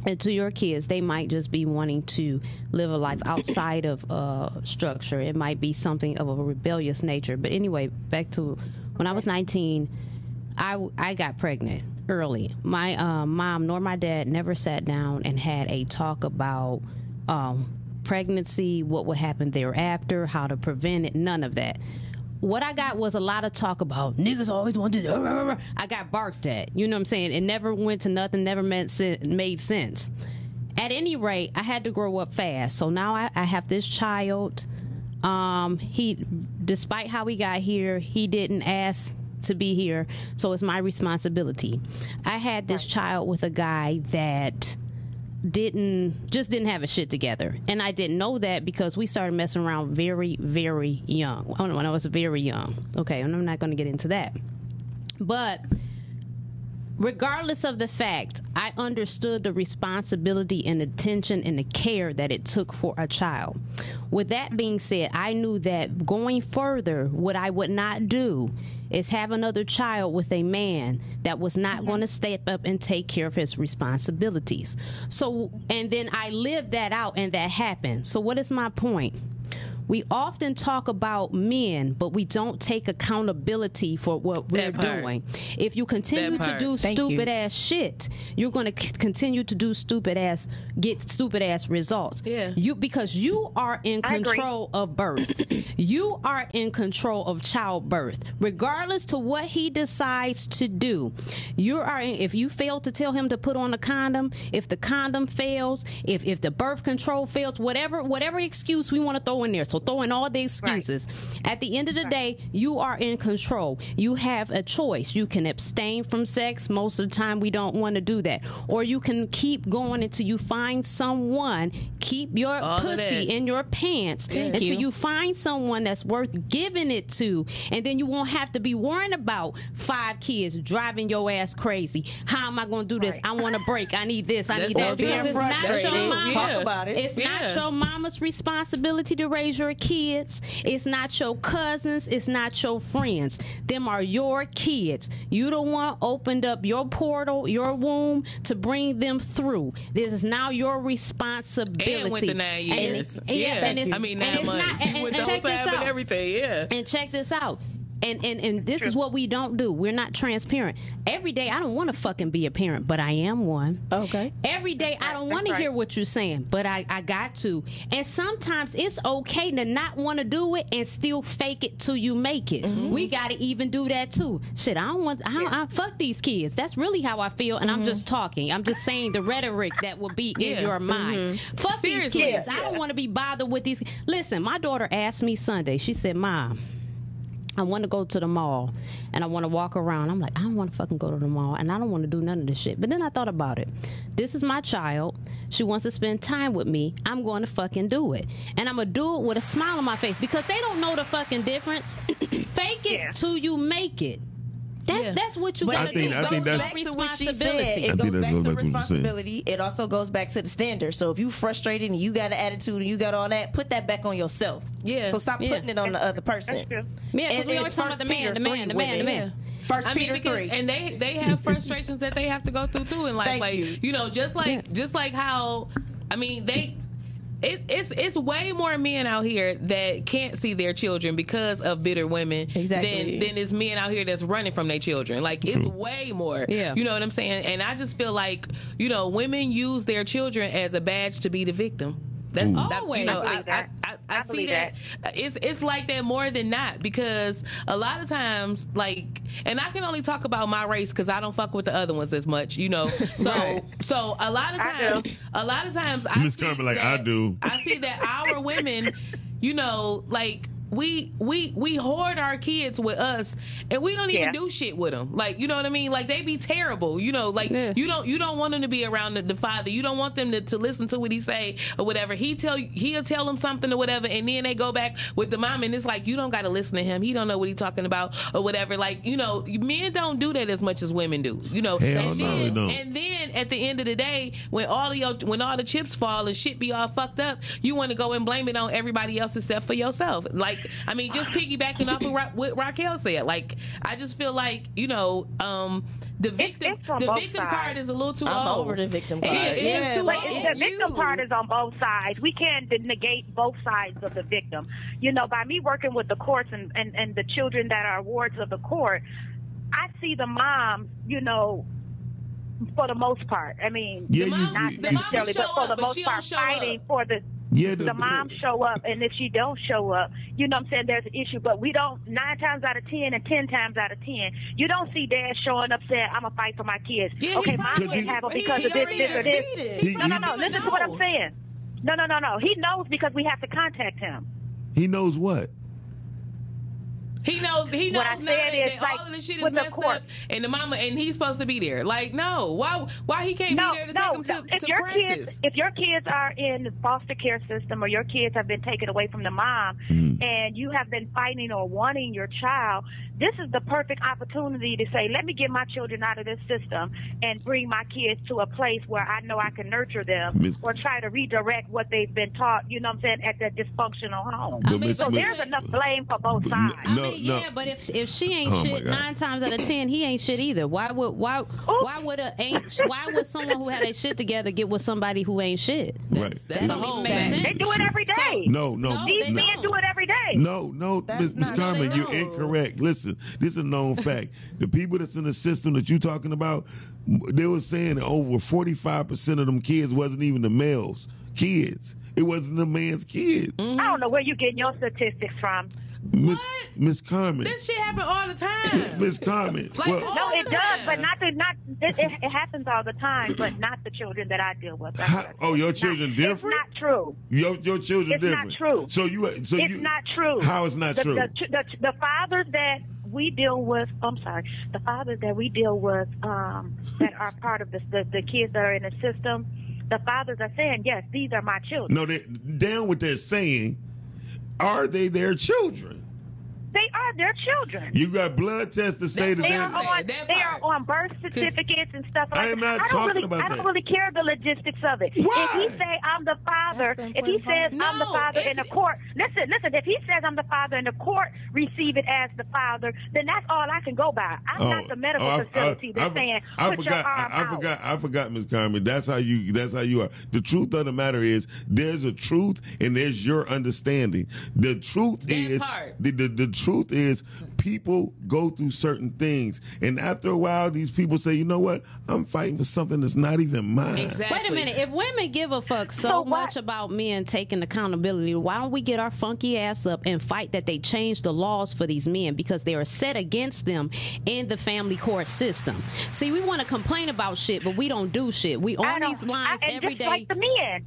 Speaker 3: and to your kids, they might just be wanting to live a life outside of uh, structure. It might be something of a rebellious nature. But anyway, back to when I was 19, I, I got pregnant early. My uh, mom nor my dad never sat down and had a talk about um, pregnancy, what would happen thereafter, how to prevent it, none of that. What I got was a lot of talk about niggas always want to. I got barked at. You know what I'm saying? It never went to nothing, never meant made sense. At any rate, I had to grow up fast. So now I, I have this child. Um, he, despite how he got here, he didn't ask to be here, so it's my responsibility. I had this child with a guy that didn't just didn't have a shit together. And i didn't know that because we started messing around very very young. Oh, when i was very young. Okay and i'm not going to get into that. But regardless of the fact i understood the responsibility and attention and the care that it took for a child. With that being said i knew that going further what i would not do is have another child with a man that was not mm-hmm. going to step up and take care of his responsibilities. So and then i lived that out and that happened. So what is my point we often talk about men, but we don't take accountability for what we're
Speaker 2: part.
Speaker 3: doing. If you continue to do
Speaker 4: Thank you.
Speaker 3: stupid ass shit, you're going to c- continue to do stupid ass, get stupid ass results.
Speaker 2: Yeah.
Speaker 3: You because you are in
Speaker 5: I agree.
Speaker 3: control of birth. you are in control of childbirth, regardless to what he decides to do. You are. In, if you fail to tell him to put on a condom, if the condom fails, if if the birth control fails, whatever whatever excuse we want to throw in there. So throw in all the excuses. At the end of the day, you are in control. You have a choice. You can abstain from sex. Most of the time, we don't want to do that. Or you can keep going until you find someone. Keep your
Speaker 2: All
Speaker 3: pussy in your pants until
Speaker 2: you.
Speaker 3: you find someone that's worth giving it to. And then you won't have to be worrying about five kids driving your ass crazy. How am I going to do this?
Speaker 5: Right.
Speaker 3: I want a break. I need this. I
Speaker 2: That's
Speaker 3: need that. Because it's not your mama.
Speaker 4: Talk about it.
Speaker 3: It's not your mama's responsibility to raise your kids. It's not your cousins. It's not your friends. Them are your kids. You the one opened up your portal, your womb to bring them through. This is now your responsibility.
Speaker 2: And went to nine
Speaker 3: And
Speaker 2: years.
Speaker 3: it- yeah, and
Speaker 2: I mean nine
Speaker 3: it's
Speaker 2: months.
Speaker 3: Not, and, and,
Speaker 2: with
Speaker 3: and
Speaker 2: the whole
Speaker 3: check this
Speaker 2: and
Speaker 3: out.
Speaker 2: everything. Yeah.
Speaker 3: And check this out. And, and and this is what we don't do. We're not transparent. Every day I don't want to fucking be a parent, but I am one.
Speaker 4: Okay.
Speaker 3: Every day I don't
Speaker 5: That's
Speaker 3: want to hear what you're saying, but I, I got to. And sometimes it's okay to not want to do it and still fake it till you make it. Mm-hmm. We got to even do that too. Shit, I don't want. I, don't, I fuck these kids. That's really how I feel, and I'm mm-hmm. just talking. I'm just saying the rhetoric that will be in
Speaker 2: Yeah.
Speaker 3: your mm-hmm. mind. Fuck
Speaker 2: Seriously.
Speaker 3: these kids. I don't want to be bothered with these. Listen, my daughter asked me Sunday. She said, "Mom." I want to go to the mall and I want to walk around. I'm like, I don't want to fucking go to the mall and I don't want to do none of this shit. But then I thought about it. This is my child. She wants to spend time with me. I'm going to fucking do it. And I'm going to do it with a smile on my face because they don't know the fucking difference. Fake it
Speaker 5: Yeah.
Speaker 3: till you make it. That's
Speaker 2: Yeah.
Speaker 3: that's what you gotta
Speaker 1: I
Speaker 3: do.
Speaker 1: I think that's-
Speaker 4: back to what she said.
Speaker 3: responsibility.
Speaker 4: It goes
Speaker 1: that
Speaker 4: back to
Speaker 1: what
Speaker 4: responsibility. It also goes back to the standard. So if you frustrated and you got an attitude and you got all that, put that back on yourself.
Speaker 2: Yeah.
Speaker 4: So stop
Speaker 3: Yeah.
Speaker 4: putting it on the other person.
Speaker 5: That's.
Speaker 3: Yeah, because we
Speaker 4: it's
Speaker 3: always talk about
Speaker 4: First
Speaker 3: the man, the man, the man, the
Speaker 4: with it.
Speaker 3: man.
Speaker 4: First
Speaker 2: I mean,
Speaker 4: Peter
Speaker 2: because,
Speaker 4: three.
Speaker 2: and they they have frustrations that they have to go through too in life.
Speaker 4: Thank
Speaker 2: like
Speaker 4: you.
Speaker 2: know, just like
Speaker 3: Yeah.
Speaker 2: just like how I mean they. It, it's it's way more men out here that can't see their children because of bitter women
Speaker 4: Exactly.
Speaker 2: than than is men out here that's running from their children. Like it's way more.
Speaker 3: Yeah.
Speaker 2: You know what I'm saying? And I just feel like you know women use their children as a badge to be the victim. That's
Speaker 1: Ooh.
Speaker 2: that,
Speaker 3: Always.
Speaker 2: you know,
Speaker 5: I
Speaker 2: I,
Speaker 5: that.
Speaker 2: I, I, I,
Speaker 5: I
Speaker 2: see
Speaker 5: believe
Speaker 2: that. Uh, it's it's like that more than not because a lot of times, like, and I can only talk about my race because I don't fuck with the other ones as much, you know. So
Speaker 3: Right.
Speaker 2: so a lot of times, a lot of times, I
Speaker 1: Miss
Speaker 2: see
Speaker 1: Carmen, like,
Speaker 2: that-
Speaker 1: I do.
Speaker 2: I see that our women, you know, like. We we we hoard our kids with us, and we don't even
Speaker 5: Yeah.
Speaker 2: do shit with them. Like you know what I mean? Like they be terrible. You know, like
Speaker 3: Yeah.
Speaker 2: you don't you don't want them to be around the, the father. You don't want them to, to listen to what he say or whatever. He tell he'll tell them something or whatever, and then they go back with the mom, and it's like you don't got to listen to him. He don't know what he talking about or whatever. Like you know, men don't do that as much as women do. You know,
Speaker 1: Hell
Speaker 2: and
Speaker 1: no,
Speaker 2: then,
Speaker 1: they don't.
Speaker 2: And then at the end of the day, when all of your when all the chips fall and shit be all fucked up, you want to go and blame it on everybody else except for yourself. Like I mean, just piggybacking off of Ra- what Raquel said. Like I just feel like you know, um, the victim
Speaker 5: it's on
Speaker 2: the victim
Speaker 5: sides.
Speaker 2: card is a little too
Speaker 4: I'm
Speaker 2: old.
Speaker 4: over the victim
Speaker 2: Yeah,
Speaker 4: card.
Speaker 2: it's just too
Speaker 5: But
Speaker 2: old.
Speaker 5: the victim
Speaker 2: you.
Speaker 5: part is on both sides. We can't negate both sides of the victim. You know, by me working with the courts and, and, and the children that are wards of the court, I see the moms, you know, for the most part. I mean,
Speaker 1: Yeah,
Speaker 2: The
Speaker 1: you,
Speaker 2: mom-
Speaker 5: not
Speaker 1: you,
Speaker 2: the
Speaker 1: you-
Speaker 5: necessarily, but for
Speaker 2: up,
Speaker 5: the most part, fighting
Speaker 2: up.
Speaker 5: for the
Speaker 1: yeah,
Speaker 5: the mom show up, and if she don't show up, you know what I'm saying, there's an issue. But we don't, nine times out of ten and ten times out of ten, you don't see dad showing up saying, I'm going to fight for my kids.
Speaker 2: Yeah,
Speaker 5: okay,
Speaker 2: he
Speaker 5: mom
Speaker 1: probably-
Speaker 5: can't have them because
Speaker 2: he
Speaker 5: of this, this, or this.
Speaker 1: He-
Speaker 5: No, no, no, listen to what I'm saying. No, no, no, no. He knows because we have to contact him.
Speaker 1: he knows what.
Speaker 2: He knows. He knows
Speaker 5: What I
Speaker 2: now
Speaker 5: said
Speaker 2: that,
Speaker 5: is,
Speaker 2: that
Speaker 5: like,
Speaker 2: all of the shit is
Speaker 5: with the
Speaker 2: messed
Speaker 5: court.
Speaker 2: up, and the mama and he's supposed to be there. Like, no, why? Why he can't
Speaker 5: no,
Speaker 2: be there to
Speaker 5: no,
Speaker 2: take him
Speaker 5: no.
Speaker 2: to,
Speaker 5: If
Speaker 2: to
Speaker 5: your
Speaker 2: practice?
Speaker 5: kids, if your kids are in the foster care system or your kids have been taken away from the mom,
Speaker 1: Mm.
Speaker 5: and you have been fighting or wanting your child, this is the perfect opportunity to say, let me get my children out of this system and bring my kids to a place where I know I can nurture them
Speaker 1: Miss-
Speaker 5: or try to redirect what they've been taught. You know what I'm saying at that dysfunctional home.
Speaker 3: I mean,
Speaker 5: So
Speaker 1: Miss-
Speaker 5: there's enough blame for both
Speaker 1: But
Speaker 5: sides.
Speaker 3: I
Speaker 1: No,
Speaker 3: mean,
Speaker 1: no.
Speaker 3: yeah, but if if she ain't
Speaker 1: Oh,
Speaker 3: shit nine times out of ten, he ain't shit either. Why would why why would a ain't why would someone who had a shit together get with somebody who ain't shit?
Speaker 1: Right.
Speaker 2: That's
Speaker 3: That
Speaker 2: whole
Speaker 3: even make
Speaker 2: fact.
Speaker 3: sense.
Speaker 5: They do it every day.
Speaker 1: No, no,
Speaker 3: No,
Speaker 5: These men
Speaker 3: don't.
Speaker 5: do it every day.
Speaker 1: No, no,
Speaker 4: That's
Speaker 1: Miss Miss Carmen, you're incorrect. Listen, this is a known fact. The people that's in the system that you're talking about, they were saying that over 45% of them kids wasn't even the males' kids. It wasn't the man's kids. Mm-hmm.
Speaker 5: I don't know where you're getting your statistics from.
Speaker 1: Miss
Speaker 2: What?
Speaker 1: Miss Carmen.
Speaker 2: This shit happen all the time.
Speaker 1: Miss Carmen.
Speaker 2: Like,
Speaker 1: well,
Speaker 5: No, it does,
Speaker 2: time.
Speaker 5: but not the not. It, it, it happens all the time, but not the children that I deal with.
Speaker 1: How-
Speaker 5: what I said.
Speaker 1: oh, your
Speaker 5: It's not-
Speaker 1: children different?
Speaker 5: It's not true.
Speaker 1: your your children
Speaker 5: It's not true.
Speaker 1: So you so
Speaker 5: it's
Speaker 1: you
Speaker 5: not true.
Speaker 1: How it's not
Speaker 5: the,
Speaker 1: true?
Speaker 5: The, the, the fathers that we deal with, I'm sorry, the fathers that we deal with um, that are part of the, the the kids that are in the system, the fathers are saying, yes, these are my children.
Speaker 1: no, they down with they're saying. Are they their children?
Speaker 5: They are their children.
Speaker 1: You got blood tests to say that
Speaker 5: They
Speaker 1: they
Speaker 5: are on.
Speaker 2: that
Speaker 5: They are on birth certificates and stuff like
Speaker 1: I am not
Speaker 5: that. I don't
Speaker 1: talking
Speaker 5: really,
Speaker 1: about
Speaker 5: I don't really care the logistics of it.
Speaker 1: Why?
Speaker 5: If he say I'm the father,
Speaker 4: the
Speaker 5: if he says
Speaker 2: part.
Speaker 5: I'm the father in the court, listen, listen. If he says I'm the father in the court, receive it as the father, then that's all I can go by. I'm oh, not the medical
Speaker 1: oh, I-
Speaker 5: facility
Speaker 1: I-
Speaker 5: that's
Speaker 1: I-
Speaker 5: saying
Speaker 1: I
Speaker 5: put
Speaker 1: forgot,
Speaker 5: your arm
Speaker 1: I, I
Speaker 5: out.
Speaker 1: forgot. I forgot, Miss Carmen. That's how you. That's how you are. The truth of the matter is, there's a truth and there's your understanding. The truth
Speaker 2: That
Speaker 1: is,
Speaker 2: part.
Speaker 1: the, the the truth is, people go through certain things, and after a while, these people say, you know what? I'm fighting for something that's not even mine.
Speaker 2: Exactly.
Speaker 3: Wait a minute. If women give a fuck so,
Speaker 5: So
Speaker 3: much about men taking accountability, why don't we get our funky ass up and fight that they change the laws for these men because they are set against them in the family court system? See, we want to complain about shit, but we don't do shit. We
Speaker 5: I
Speaker 3: on these lines
Speaker 5: I, and
Speaker 3: every
Speaker 5: just
Speaker 3: day.
Speaker 5: like the men.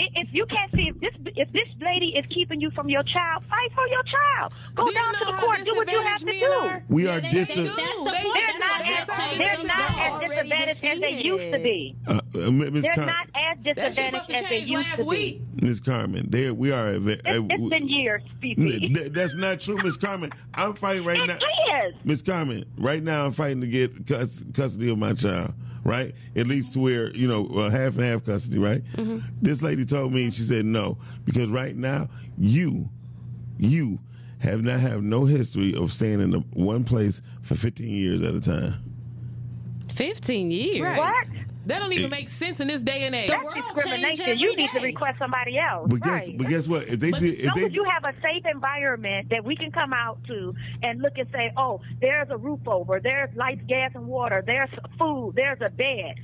Speaker 5: I- If you can't see if this if this lady is keeping you from your child, fight for your child. Go
Speaker 2: Do
Speaker 5: down to the
Speaker 2: how
Speaker 5: court, do what you have to do.
Speaker 2: men are?
Speaker 1: We
Speaker 3: Yeah,
Speaker 1: are dis.
Speaker 3: They,
Speaker 2: they
Speaker 5: they're not as
Speaker 3: they're
Speaker 5: not as disadvantaged as they used to be.
Speaker 1: Uh, uh, Miss
Speaker 5: They're
Speaker 1: Car-
Speaker 5: not as as disadvantaged as they used to
Speaker 2: week.
Speaker 5: be.
Speaker 1: Miss Carmen, there we are. At,
Speaker 5: It's, it's been years, Fifi.
Speaker 1: Th- That's not true, Miss Carmen. I'm fighting right now.
Speaker 5: It is.
Speaker 1: Miss Carmen, right now I'm fighting to get cus- custody of my child, right? At least to where, you know, uh, half and half custody, right? This lady told me, she said no, because right now you, you have not have no history of staying in the one place for 15 years at a time.
Speaker 3: 15 years.
Speaker 2: Right.
Speaker 5: What?
Speaker 2: That don't even make sense in this day and age.
Speaker 5: That's discrimination. You
Speaker 3: every
Speaker 5: need to request somebody else.
Speaker 1: But guess,
Speaker 5: right.
Speaker 1: but guess what? If they
Speaker 2: But
Speaker 1: did,
Speaker 5: As
Speaker 1: if
Speaker 5: long
Speaker 1: they
Speaker 5: as you have a safe environment that we can come out to and look and say, oh, there's a roof over, there's lights, gas, and water, there's food, there's a bed.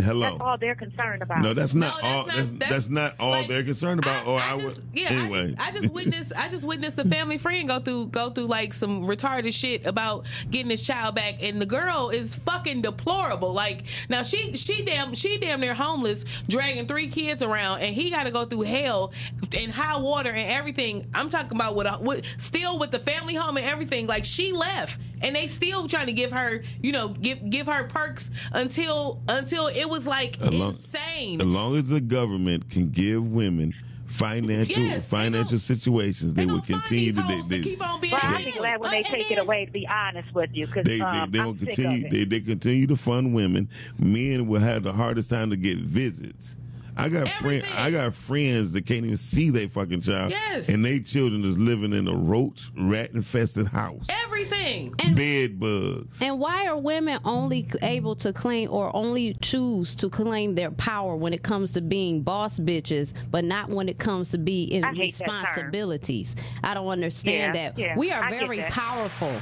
Speaker 1: Hello.
Speaker 5: That's all they're concerned about.
Speaker 1: No, that's not
Speaker 2: No,
Speaker 1: all. That's, that's, not all
Speaker 2: like,
Speaker 1: they're concerned about. or I,
Speaker 2: just,
Speaker 1: would.
Speaker 2: yeah,
Speaker 1: anyway,
Speaker 2: I just, I just witnessed. I just witnessed a family friend go through go through like some retarded shit about getting his child back, and the girl is fucking deplorable. Like now, she she damn she damn near homeless, dragging three kids around, and he got to go through hell and high water and everything. I'm talking about with, a, with still with the family home and everything. Like she left, and they still trying to give her, you know, give give her perks until until it was like
Speaker 1: As long-
Speaker 2: insane.
Speaker 1: as long as the government can give women financial
Speaker 2: Yes,
Speaker 1: financial
Speaker 2: gon-
Speaker 1: situations, they,
Speaker 2: They
Speaker 1: will continue to.
Speaker 2: hoes
Speaker 1: They,
Speaker 2: to
Speaker 1: they,
Speaker 2: keep on being
Speaker 5: But I'll be glad when they
Speaker 3: And
Speaker 5: take
Speaker 3: then-
Speaker 5: it away, to be honest with you, because
Speaker 1: they,
Speaker 5: um,
Speaker 1: they, they
Speaker 5: I'm
Speaker 1: will continue. They, they continue to fund women. Men will have the hardest time to get visits. I got friends. I got friends that can't even see their fucking child.
Speaker 2: Yes.
Speaker 1: and they children is living in a roach rat infested house.
Speaker 2: Everything.
Speaker 3: And
Speaker 1: Bed bugs.
Speaker 3: And why are women only able to claim or only choose to claim their power when it comes to being boss bitches, but not when it comes to being in
Speaker 5: I hate that term.
Speaker 3: responsibilities? I don't understand
Speaker 5: Yeah,
Speaker 3: that.
Speaker 5: yeah,
Speaker 3: we are
Speaker 5: I
Speaker 3: very powerful.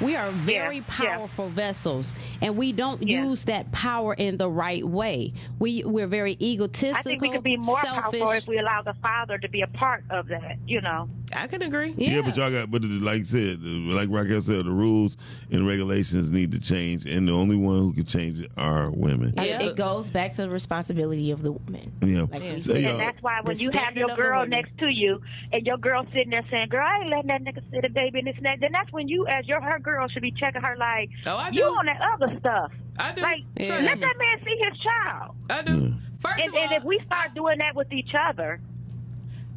Speaker 3: We are very
Speaker 5: yeah.
Speaker 3: powerful vessels, and we don't
Speaker 5: Yeah.
Speaker 3: use that power in the right way. We we're very egotistical.
Speaker 5: I think we could be more
Speaker 3: selfish.
Speaker 5: powerful if we allow the father to be a part of that. You know,
Speaker 2: I can agree.
Speaker 3: Yeah.
Speaker 1: Yeah, but y'all got, but like I said, like Raquel said, the rules and regulations need to change, and the only one who can change it are women.
Speaker 2: Yeah.
Speaker 4: It goes back to the responsibility of the woman.
Speaker 1: Yeah.
Speaker 4: Like we
Speaker 1: So,
Speaker 5: and that's why when you have your girl next to you, and your girl sitting there saying, "Girl, I ain't letting that nigga sit a baby in this and that," then that's when you, as your her girl, should be checking her like,
Speaker 2: Oh, I
Speaker 5: "You
Speaker 2: do.
Speaker 5: on that other stuff."
Speaker 2: I do.
Speaker 5: Like,
Speaker 3: Yeah.
Speaker 5: let that man see his child.
Speaker 2: I do. First
Speaker 5: And,
Speaker 2: of all,
Speaker 5: and if we start doing that with each other,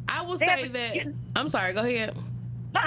Speaker 2: I will
Speaker 5: They
Speaker 2: say that. I'm sorry. Go ahead.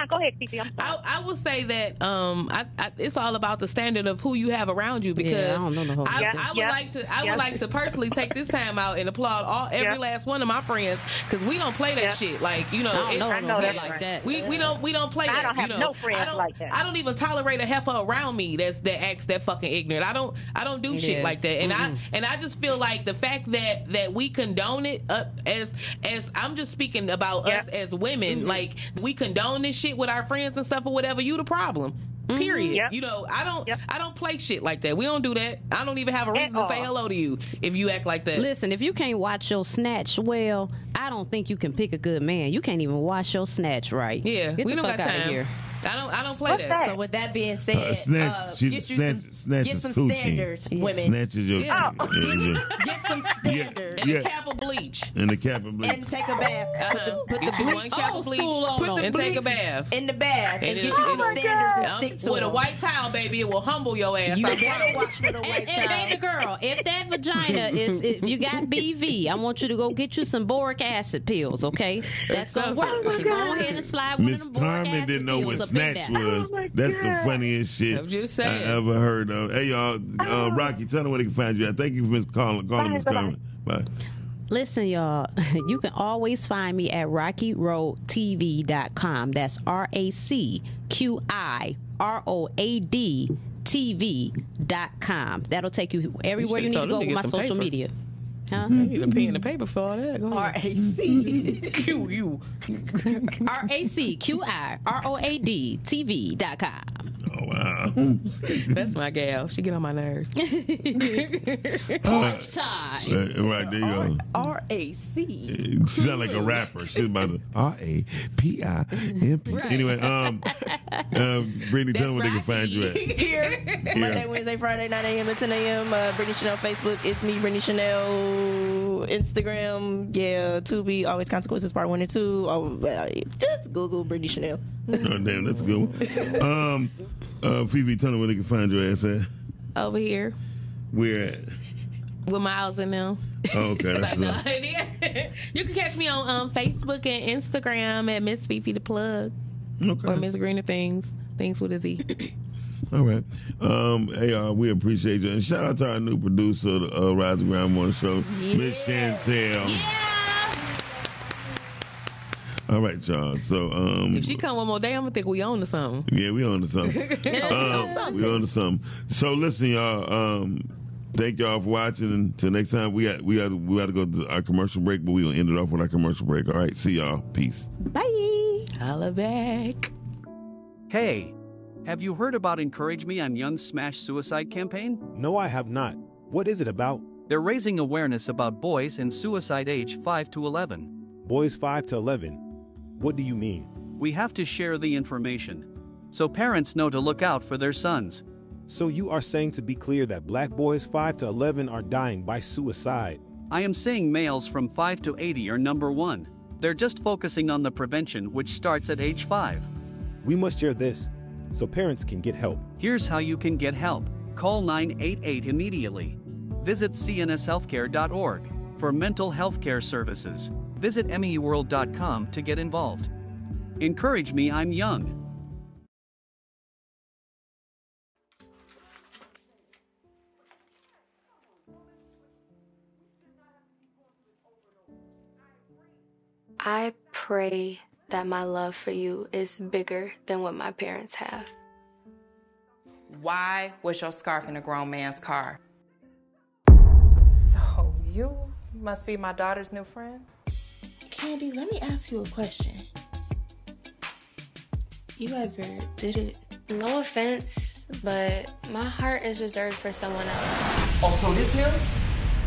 Speaker 5: Go ahead, Fifi. I'm sorry.
Speaker 2: I, I will say that um, I, I, it's all about the standard of who you have around you because
Speaker 3: Yeah, I don't know the whole
Speaker 2: I,
Speaker 5: Yeah,
Speaker 2: I would
Speaker 5: yeah,
Speaker 2: like to I
Speaker 5: yeah.
Speaker 2: would like to personally take this time out and applaud all every
Speaker 5: Yeah.
Speaker 2: last one of my friends because we don't play that
Speaker 5: Yeah.
Speaker 2: shit like you know.
Speaker 3: I don't know,
Speaker 5: I know
Speaker 3: nobody
Speaker 5: that's
Speaker 3: like
Speaker 5: right.
Speaker 3: that.
Speaker 2: We, we don't we don't play
Speaker 5: I
Speaker 2: that.
Speaker 5: don't have
Speaker 2: you know.
Speaker 5: no friends
Speaker 2: I don't,
Speaker 5: like that.
Speaker 2: I don't even tolerate a heifer around me that's that acts that fucking ignorant. I don't I don't do shit
Speaker 3: Yeah.
Speaker 2: like that. And
Speaker 3: Mm-hmm.
Speaker 2: I and I just feel like the fact that that we condone it up as as I'm just speaking about
Speaker 5: Yeah.
Speaker 2: us as women,
Speaker 3: Mm-hmm.
Speaker 2: like we condone this shit with our friends and stuff or whatever. You the problem.
Speaker 3: Mm-hmm.
Speaker 2: Period.
Speaker 5: Yep.
Speaker 2: You know, I don't
Speaker 5: Yep.
Speaker 2: I don't play shit like that. We don't do that. I don't even have a reason to say hello to you if you act like that.
Speaker 3: Listen, if you can't watch your snatch well, I don't think you can pick a good man. You can't even wash your snatch right.
Speaker 2: yeah,
Speaker 3: get
Speaker 2: we
Speaker 3: the
Speaker 2: don't
Speaker 3: fuck
Speaker 2: got
Speaker 3: out
Speaker 2: time.
Speaker 3: of here.
Speaker 2: I don't I don't play
Speaker 5: What's
Speaker 2: that.
Speaker 5: that?
Speaker 4: So with that being said,
Speaker 1: Uh, snatch-
Speaker 4: uh,
Speaker 1: she-
Speaker 4: get you
Speaker 1: snatch-
Speaker 4: some,
Speaker 1: snatch
Speaker 4: get
Speaker 1: is
Speaker 4: some standards,
Speaker 3: Yeah.
Speaker 4: women.
Speaker 1: Snatches your.
Speaker 2: Yeah.
Speaker 5: Oh.
Speaker 1: yeah, yeah.
Speaker 4: Get some standards.
Speaker 2: and
Speaker 1: Yeah.
Speaker 2: a cap of bleach.
Speaker 1: And the cap and bleach.
Speaker 4: And take a bath. Put the,
Speaker 2: Uh-huh.
Speaker 4: put the
Speaker 2: Get you
Speaker 4: bleach
Speaker 2: one cap
Speaker 3: Old
Speaker 2: of bleach
Speaker 4: Put the
Speaker 3: them.
Speaker 2: and take a bath.
Speaker 4: in the bath and,
Speaker 2: And
Speaker 4: get you
Speaker 2: oh
Speaker 4: some
Speaker 2: my
Speaker 4: standards and stick to
Speaker 2: with a white towel, baby, it will humble your ass.
Speaker 4: You
Speaker 2: I
Speaker 4: better
Speaker 2: promise.
Speaker 4: wash with a
Speaker 3: And,
Speaker 4: white
Speaker 3: and
Speaker 4: towel.
Speaker 3: baby girl, if that vagina is, if you got BV, I want you to go get you some boric acid pills, okay? That's gonna work.
Speaker 5: Oh
Speaker 3: You go ahead and slide one
Speaker 1: Miss
Speaker 3: of them boric
Speaker 1: Carmen
Speaker 3: acid
Speaker 1: didn't know what
Speaker 3: pills up in
Speaker 1: snatch
Speaker 3: there.
Speaker 1: was.
Speaker 5: Oh
Speaker 1: That's the funniest shit I ever heard of. Hey y'all, uh, Rocky, tell them where they can find you. at. Thank you for Miss calling, calling Miss. Carmen. Bye.
Speaker 3: Listen, y'all, you can always find me at rockyroadtv.com. That's R A C Q I R O A D TV.com. That'll take you everywhere you,
Speaker 2: should've
Speaker 3: need to go with my social
Speaker 2: paper.
Speaker 3: media. Huh?
Speaker 2: You need a pen and paper for all that. Go
Speaker 4: R
Speaker 2: ahead.
Speaker 4: A C.
Speaker 2: Q you.
Speaker 3: R A C Q I R O A D
Speaker 1: Oh wow.
Speaker 2: That's my gal. She get on my nerves.
Speaker 3: Punch time.
Speaker 1: Uh, right there you go.
Speaker 4: R A C.
Speaker 1: She sound like a rapper. She's about to R A P I M P.
Speaker 3: Right.
Speaker 1: Anyway, um, um, Brittany, tell them where they can find you at.
Speaker 4: Here, Monday, Wednesday, Friday, 9 a.m. to 10 a.m. Uh, Brittany Chanel Facebook. It's me, Brittany Chanel. Instagram, yeah. Tubi, Always Consequences Part 1 and 2. Oh, uh, just Google Brittany Chanel.
Speaker 1: Oh, damn, that's a good. One. Um, uh, Phoebe, tell them where they can find your ass at.
Speaker 2: Over here
Speaker 1: Where at?
Speaker 2: with Miles and them.
Speaker 1: Oh, okay, that's
Speaker 2: No,
Speaker 1: what's up.
Speaker 2: you can catch me on um, Facebook and Instagram at Miss Fifi the Plug or
Speaker 1: Okay.
Speaker 2: Miss Greener Things. Things with a Z.
Speaker 1: All right. Um, hey, uh, we appreciate you. And shout out to our new producer, the uh, Rise and Grind Morning Show, Miss Chantel. Yeah. All right, y'all. So, um,
Speaker 2: If she come one more day, I'm gonna think we own to something.
Speaker 1: yeah, we on to something. um, we on to something. So, listen, y'all. Um, thank y'all for watching. Until next time, we got we got we got to go to our commercial break, but we gonna end it off with our commercial break. All right. See y'all. Peace.
Speaker 2: Bye. Holla back.
Speaker 6: Hey, have you heard about Encourage Me I'm Young Smash Suicide campaign?
Speaker 7: No, I have not. What is it about?
Speaker 6: They're raising awareness about boys in suicide age 5 to 11.
Speaker 7: Boys 5 to 11. What do you mean?
Speaker 6: We have to share the information so parents know to look out for their sons.
Speaker 7: So you are saying to be clear that black boys 5 to 11 are dying by suicide.
Speaker 6: I am saying males from 5 to 80 are number one. They're just focusing on the prevention, which starts at age 5.
Speaker 7: We must share this so parents can get help.
Speaker 6: Here's how you can get help call 988 immediately. Visit cnshealthcare.org for mental health care services. Visit MEworld.com to get involved. Encourage me, I'm young.
Speaker 8: I pray that my love for you is bigger than what my parents have.
Speaker 9: Why was your scarf in a grown man's car?
Speaker 10: So you must be my daughter's new friend?
Speaker 4: Candy, let me ask you a question. You ever did it?
Speaker 8: No offense, but my heart is reserved for someone else.
Speaker 11: Oh, so this him?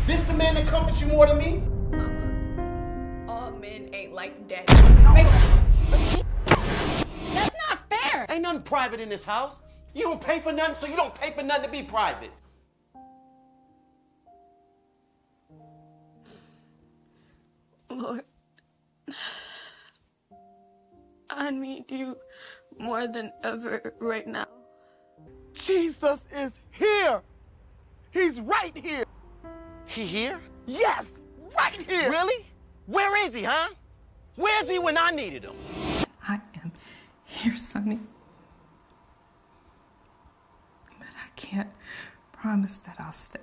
Speaker 11: This the man that comforts you more than me?
Speaker 10: Mama, all men ain't like daddy.
Speaker 11: That's not fair. Ain't nothing private in this house. You don't pay for nothing, so you don't pay for nothing to be private.
Speaker 8: Lord, I need you more than ever right now.
Speaker 11: Jesus is here. He's right here. He here? Yes, right here. Really? Where is he, huh? Where's he when I needed him?
Speaker 10: I am here, Sonny. But I can't promise that I'll stay.